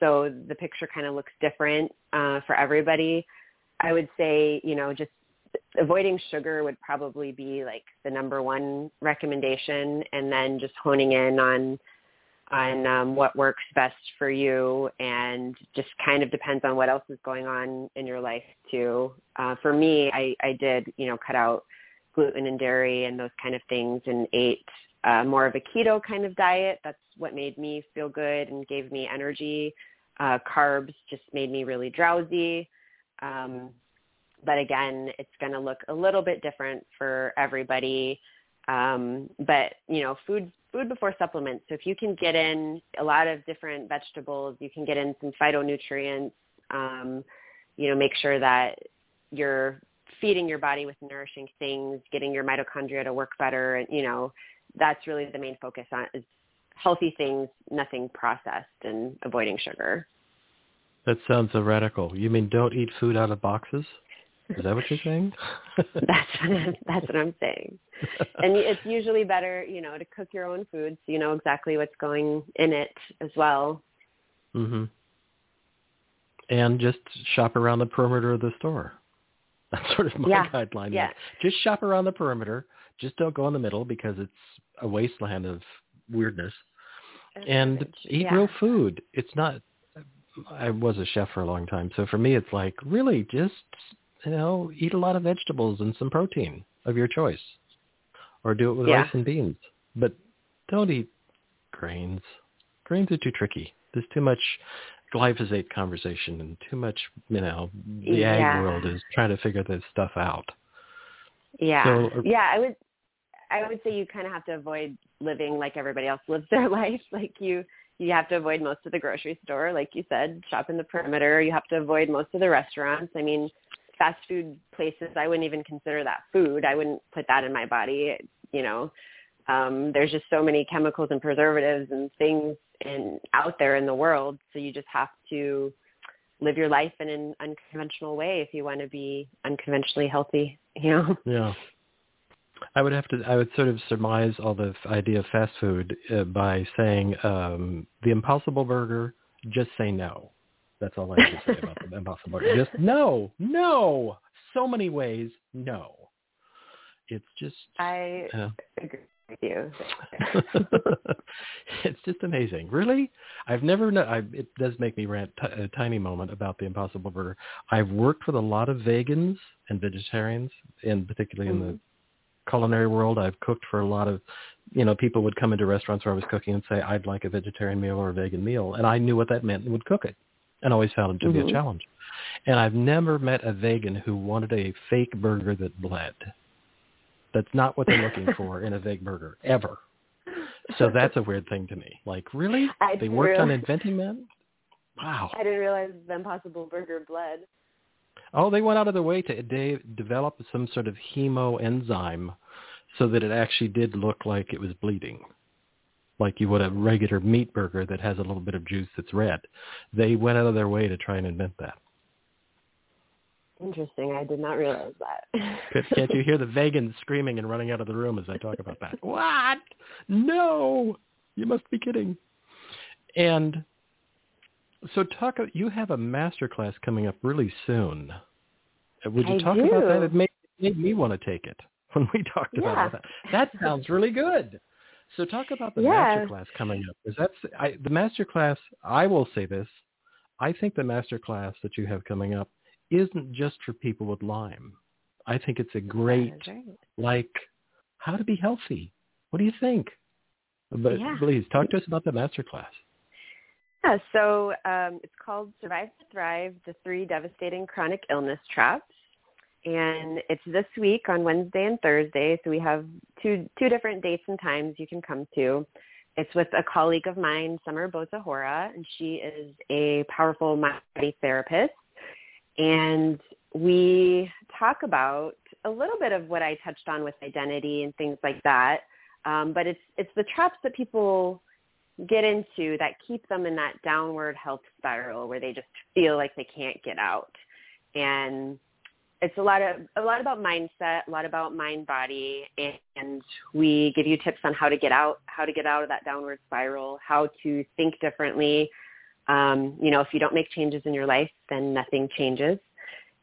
[SPEAKER 2] So the picture kind of looks different uh, for everybody. I would say, you know, just avoiding sugar would probably be like the number one recommendation and then just honing in on on um, what works best for you and just kind of depends on what else is going on in your life too. Uh, for me, I, I did, you know, cut out gluten and dairy and those kind of things and ate uh, more of a keto kind of diet. That's what made me feel good and gave me energy. Uh, carbs just made me really drowsy. Um, but again, it's going to look a little bit different for everybody. Um, but you know, food food before supplements. So if you can get in a lot of different vegetables, you can get in some phytonutrients. Um, you know, make sure that you're feeding your body with nourishing things, getting your mitochondria to work better, and you know, that's really the main focus on is healthy things, nothing processed, and avoiding sugar.
[SPEAKER 1] That sounds so radical. You mean don't eat food out of boxes? Is that what you're saying?
[SPEAKER 2] that's what I'm, that's what I'm saying. And it's usually better, you know, to cook your own food so you know exactly what's going in it as well.
[SPEAKER 1] Mhm. And just shop around the perimeter of the store. That's sort of my
[SPEAKER 2] yeah.
[SPEAKER 1] guideline.
[SPEAKER 2] Yeah.
[SPEAKER 1] Just shop around the perimeter. Just don't go in the middle because it's a wasteland of weirdness. And eat
[SPEAKER 2] yeah.
[SPEAKER 1] real food. It's not I was a chef for a long time, so for me it's like really just you know, eat a lot of vegetables and some protein of your choice. Or do it with
[SPEAKER 2] Yeah.
[SPEAKER 1] rice and beans. But don't eat grains. Grains are too tricky. There's too much glyphosate conversation and too much, you know, the
[SPEAKER 2] Yeah.
[SPEAKER 1] ag world is trying to figure this stuff out.
[SPEAKER 2] Yeah.
[SPEAKER 1] So- uh,
[SPEAKER 2] yeah, I would I would say you kind of have to avoid living like everybody else lives their life. Like you you have to avoid most of the grocery store, like you said, shop in the perimeter. You have to avoid most of the restaurants. I mean, fast food places, I wouldn't even consider that food. I wouldn't put that in my body, you know. Um there's just so many chemicals and preservatives and things in out there in the world, so you just have to live your life in an unconventional way if you want to be unconventionally healthy, you know.
[SPEAKER 1] Yeah. I would have to. I would sort of surmise all the idea of fast food uh, by saying um, the Impossible Burger. Just say no. That's all I have to say about the Impossible Burger. Just no, no. So many ways, no. It's just.
[SPEAKER 2] I
[SPEAKER 1] uh,
[SPEAKER 2] agree with you.
[SPEAKER 1] it's just amazing. Really, I've never. Know, I, it does make me rant t- a tiny moment about the Impossible Burger. I've worked with a lot of vegans and vegetarians, and particularly in the
[SPEAKER 2] Mhm.
[SPEAKER 1] Culinary world. I've cooked for a lot of, you know, people would come into restaurants where I was cooking and say, I'd like a vegetarian meal or a vegan meal. And I knew what that meant and would cook it and always found it to be
[SPEAKER 2] Mhm.
[SPEAKER 1] a challenge. And I've never met a vegan who wanted a fake burger that bled. That's not what they're looking for in a veg burger, ever. So that's a weird thing to me. Like, really?
[SPEAKER 2] I
[SPEAKER 1] They worked on inventing that? Wow.
[SPEAKER 2] I didn't realize the Impossible Burger bled.
[SPEAKER 1] Oh, they went out of their way to de- develop some sort of hemo enzyme so that it actually did look like it was bleeding, like you would a regular meat burger that has a little bit of juice that's red. They went out of their way to try and invent that.
[SPEAKER 2] Interesting. I did not realize that.
[SPEAKER 1] Can't- Can't you hear the vegans screaming and running out of the room as I talk about that? What? No! You must be kidding. And so talk. You have a master class coming up really soon. Uh, Would you
[SPEAKER 2] I
[SPEAKER 1] talk about that? It made, made me want to take it when we talked about that. That sounds really good. So talk about the
[SPEAKER 2] Yeah.
[SPEAKER 1] master class coming up. Because that's I, the master class. I will say this. I think the master class that you have coming up isn't just for people with Lyme. I think it's a great
[SPEAKER 2] right.
[SPEAKER 1] like how to be healthy. What do you think? But
[SPEAKER 2] Yeah.
[SPEAKER 1] please talk to us about the master class.
[SPEAKER 2] Yeah, so um, it's called Survive to Thrive, the three devastating chronic illness traps. And it's this week on Wednesday and Thursday. So we have two two different dates and times you can come to. It's with a colleague of mine, Summer Bozahora, and she is a powerful body therapist. And we talk about a little bit of what I touched on with identity and things like that. Um, but it's it's the traps that people get into that keep them in that downward health spiral where they just feel like they can't get out. And it's a lot of a lot about mindset, a lot about mind body, and, we give you tips on how to get out, how to get out of that downward spiral, how to think differently. Um, you know, if you don't make changes in your life, then nothing changes.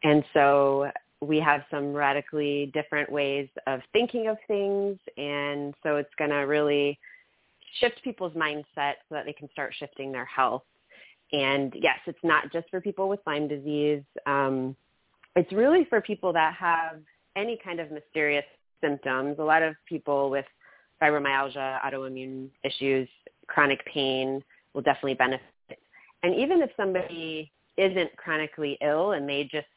[SPEAKER 2] And so we have some radically different ways of thinking of things, and so it's going to really shift people's mindset so that they can start shifting their health. And yes, it's not just for people with Lyme disease. Um, it's really for people that have any kind of mysterious symptoms. A lot of people with fibromyalgia, autoimmune issues, chronic pain will definitely benefit. And even if somebody isn't chronically ill and they just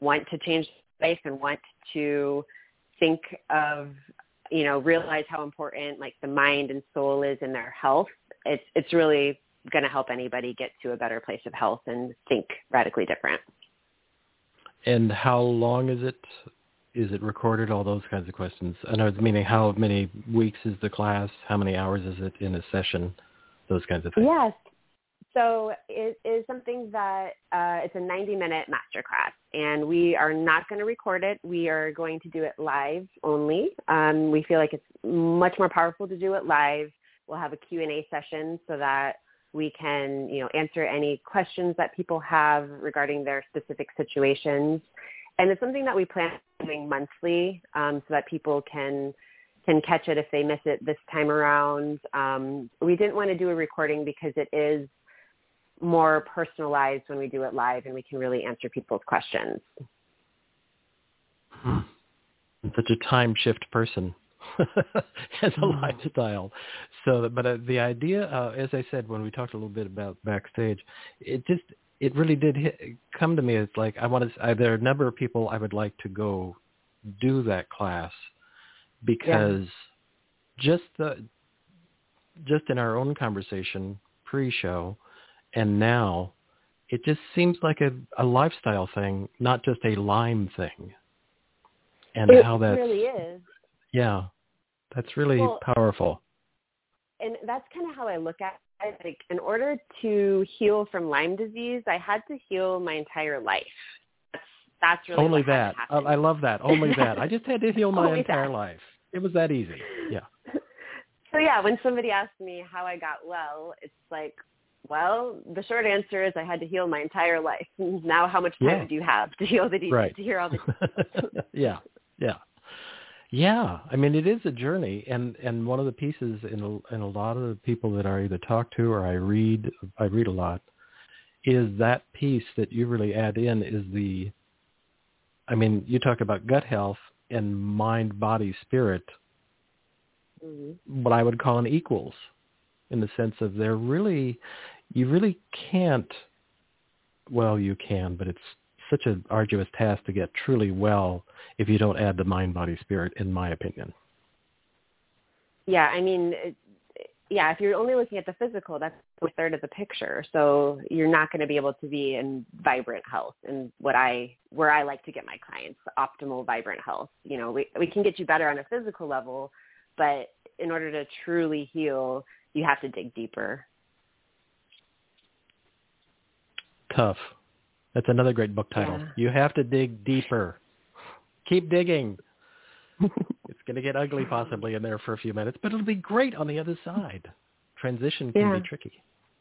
[SPEAKER 2] want to change life and want to think of, you know, realize how important like the mind and soul is in their health, it's it's really going to help anybody get to a better place of health and think radically different.
[SPEAKER 1] And how long is it? Is it recorded? All those kinds of questions. I know, meaning how many weeks is the class? How many hours is it in a session? Those kinds of things.
[SPEAKER 2] Yes. So it is something that uh, it's a 90-minute masterclass, and we are not going to record it. We are going to do it live only. Um, we feel like it's much more powerful to do it live. We'll have a Q&A session so that we can, you know, answer any questions that people have regarding their specific situations. And it's something that we plan doing monthly um, so that people can can catch it if they miss it this time around. Um, we didn't want to do a recording because it is more personalized when we do it live and we can really answer people's questions.
[SPEAKER 1] Hmm. Such a time shift person. as a mm. lifestyle. So, but uh, the idea, uh, as I said when we talked a little bit about backstage, it just it really did hit, come to me. It's like I want to. I, there are a number of people I would like to go do that class because yeah. just the just in our own conversation pre-show and now it just seems like a, a lifestyle thing, not just a Lyme thing. And
[SPEAKER 2] it
[SPEAKER 1] how that
[SPEAKER 2] really is.
[SPEAKER 1] Yeah. That's really well, powerful.
[SPEAKER 2] And that's kind of how I look at it. Like, in order to heal from Lyme disease, I had to heal my entire life. That's, that's really
[SPEAKER 1] only that. I love that. Only that. I just had to heal my entire that. life. It was that easy. Yeah.
[SPEAKER 2] So yeah, when somebody asks me how I got well, it's like, well, the short answer is I had to heal my entire life. Now, how much time
[SPEAKER 1] yeah.
[SPEAKER 2] do you have to heal the details,
[SPEAKER 1] right.
[SPEAKER 2] to hear all the
[SPEAKER 1] yeah, yeah. Yeah, I mean it is a journey, and and one of the pieces in a, in a lot of the people that I either talk to or I read, I read a lot, is that piece that you really add in is the. I mean, you talk about gut health and mind, body, spirit. Mm-hmm. What I would call an equals, in the sense of they're really, you really can't. Well, you can, but it's such an arduous task to get truly well if you don't add the mind, body, spirit, in my opinion.
[SPEAKER 2] Yeah, I mean, yeah, if you're only looking at the physical, that's a third of the picture. So you're not going to be able to be in vibrant health and what I, where I like to get my clients, optimal vibrant health. You know, we, we can get you better on a physical level, but in order to truly heal, you have to dig deeper.
[SPEAKER 1] Tough. That's another great book title. Yeah. You have to dig deeper. Keep digging. it's going to get ugly possibly in there for a few minutes, but it'll be great on the other side. Transition can
[SPEAKER 2] yeah.
[SPEAKER 1] be tricky,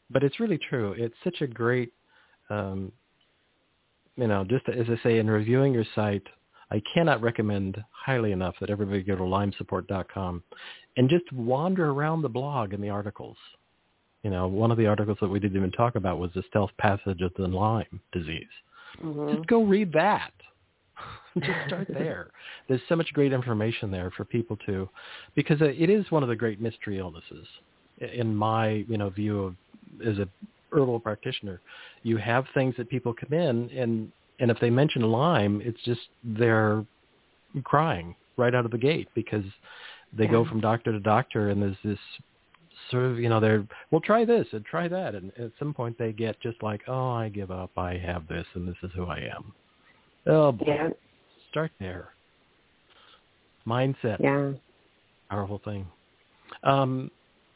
[SPEAKER 1] but it's really true. It's such a great, um, you know, just as I say in reviewing your site, I cannot recommend highly enough that everybody go to lymesupport.com and just wander around the blog and the articles. You know, one of the articles that we didn't even talk about was the stealth passage of the Lyme disease.
[SPEAKER 2] Mm-hmm.
[SPEAKER 1] Just go read that. Just start there. There's so much great information there for people to, because it is one of the great mystery illnesses. In my, you know, view of as a herbal practitioner, you have things that people come in and and if they mention Lyme, it's just they're crying right out of the gate because they yeah. go from doctor to doctor and there's this sort of, you know, they're, well, try this and try that. And at some point they get just like, oh, I give up. I have this and this is who I am. Oh, boy.
[SPEAKER 2] Yeah.
[SPEAKER 1] start there. Mindset.
[SPEAKER 2] Yeah.
[SPEAKER 1] Powerful thing. Um,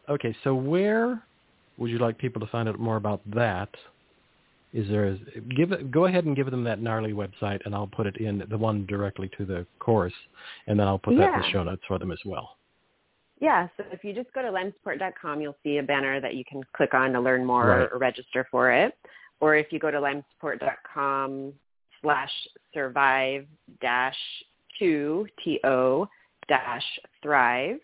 [SPEAKER 1] okay, so where would you like people to find out more about that? Is there a, give it, go ahead and give them that gnarly website, and I'll put it in the one directly to the course, and then I'll put that in the show notes for them as well.
[SPEAKER 2] Yeah, so if you just go to lymesupport.com, you'll see a banner that you can click on to learn more
[SPEAKER 1] right.
[SPEAKER 2] or register for it. Or if you go to lymesupport.com slash survive dash two, T-O dash thrive,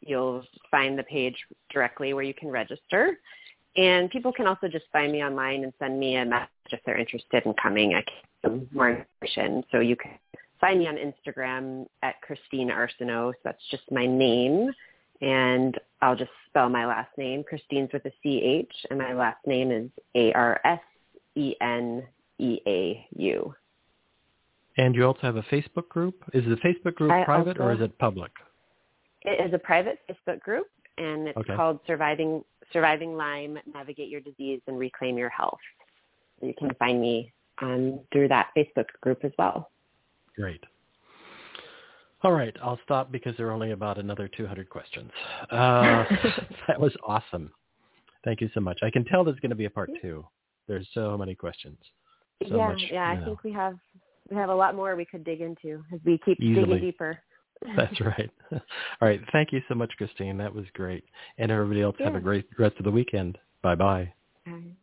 [SPEAKER 2] you'll find the page directly where you can register. And people can also just find me online and send me a message if they're interested in coming. I can some more information. So you can find me on Instagram at Christine Arseneau. So that's just my name. And I'll just spell my last name. Christine's with a C-H, and my last name is A-R-S-E-N-E-A-U.
[SPEAKER 1] And you also have a Facebook group. Is the Facebook group
[SPEAKER 2] I
[SPEAKER 1] private
[SPEAKER 2] also,
[SPEAKER 1] or is it public?
[SPEAKER 2] It is a private Facebook group, and it's
[SPEAKER 1] okay.
[SPEAKER 2] called Surviving Surviving Lyme: Navigate Your Disease and Reclaim Your Health. So You can find me um, through that Facebook group as well.
[SPEAKER 1] Great. All right, I'll stop because there are only about another 200 questions. Uh, that was awesome. Thank you so much. I can tell there's going to be a part two. There's so many questions. So
[SPEAKER 2] yeah,
[SPEAKER 1] much,
[SPEAKER 2] yeah. I
[SPEAKER 1] know.
[SPEAKER 2] think we have we have a lot more we could dig into as we keep
[SPEAKER 1] Easily.
[SPEAKER 2] digging deeper.
[SPEAKER 1] That's right. All right. Thank you so much, Christine. That was great. And everybody else have a great rest of the weekend. Bye-bye.
[SPEAKER 2] Right.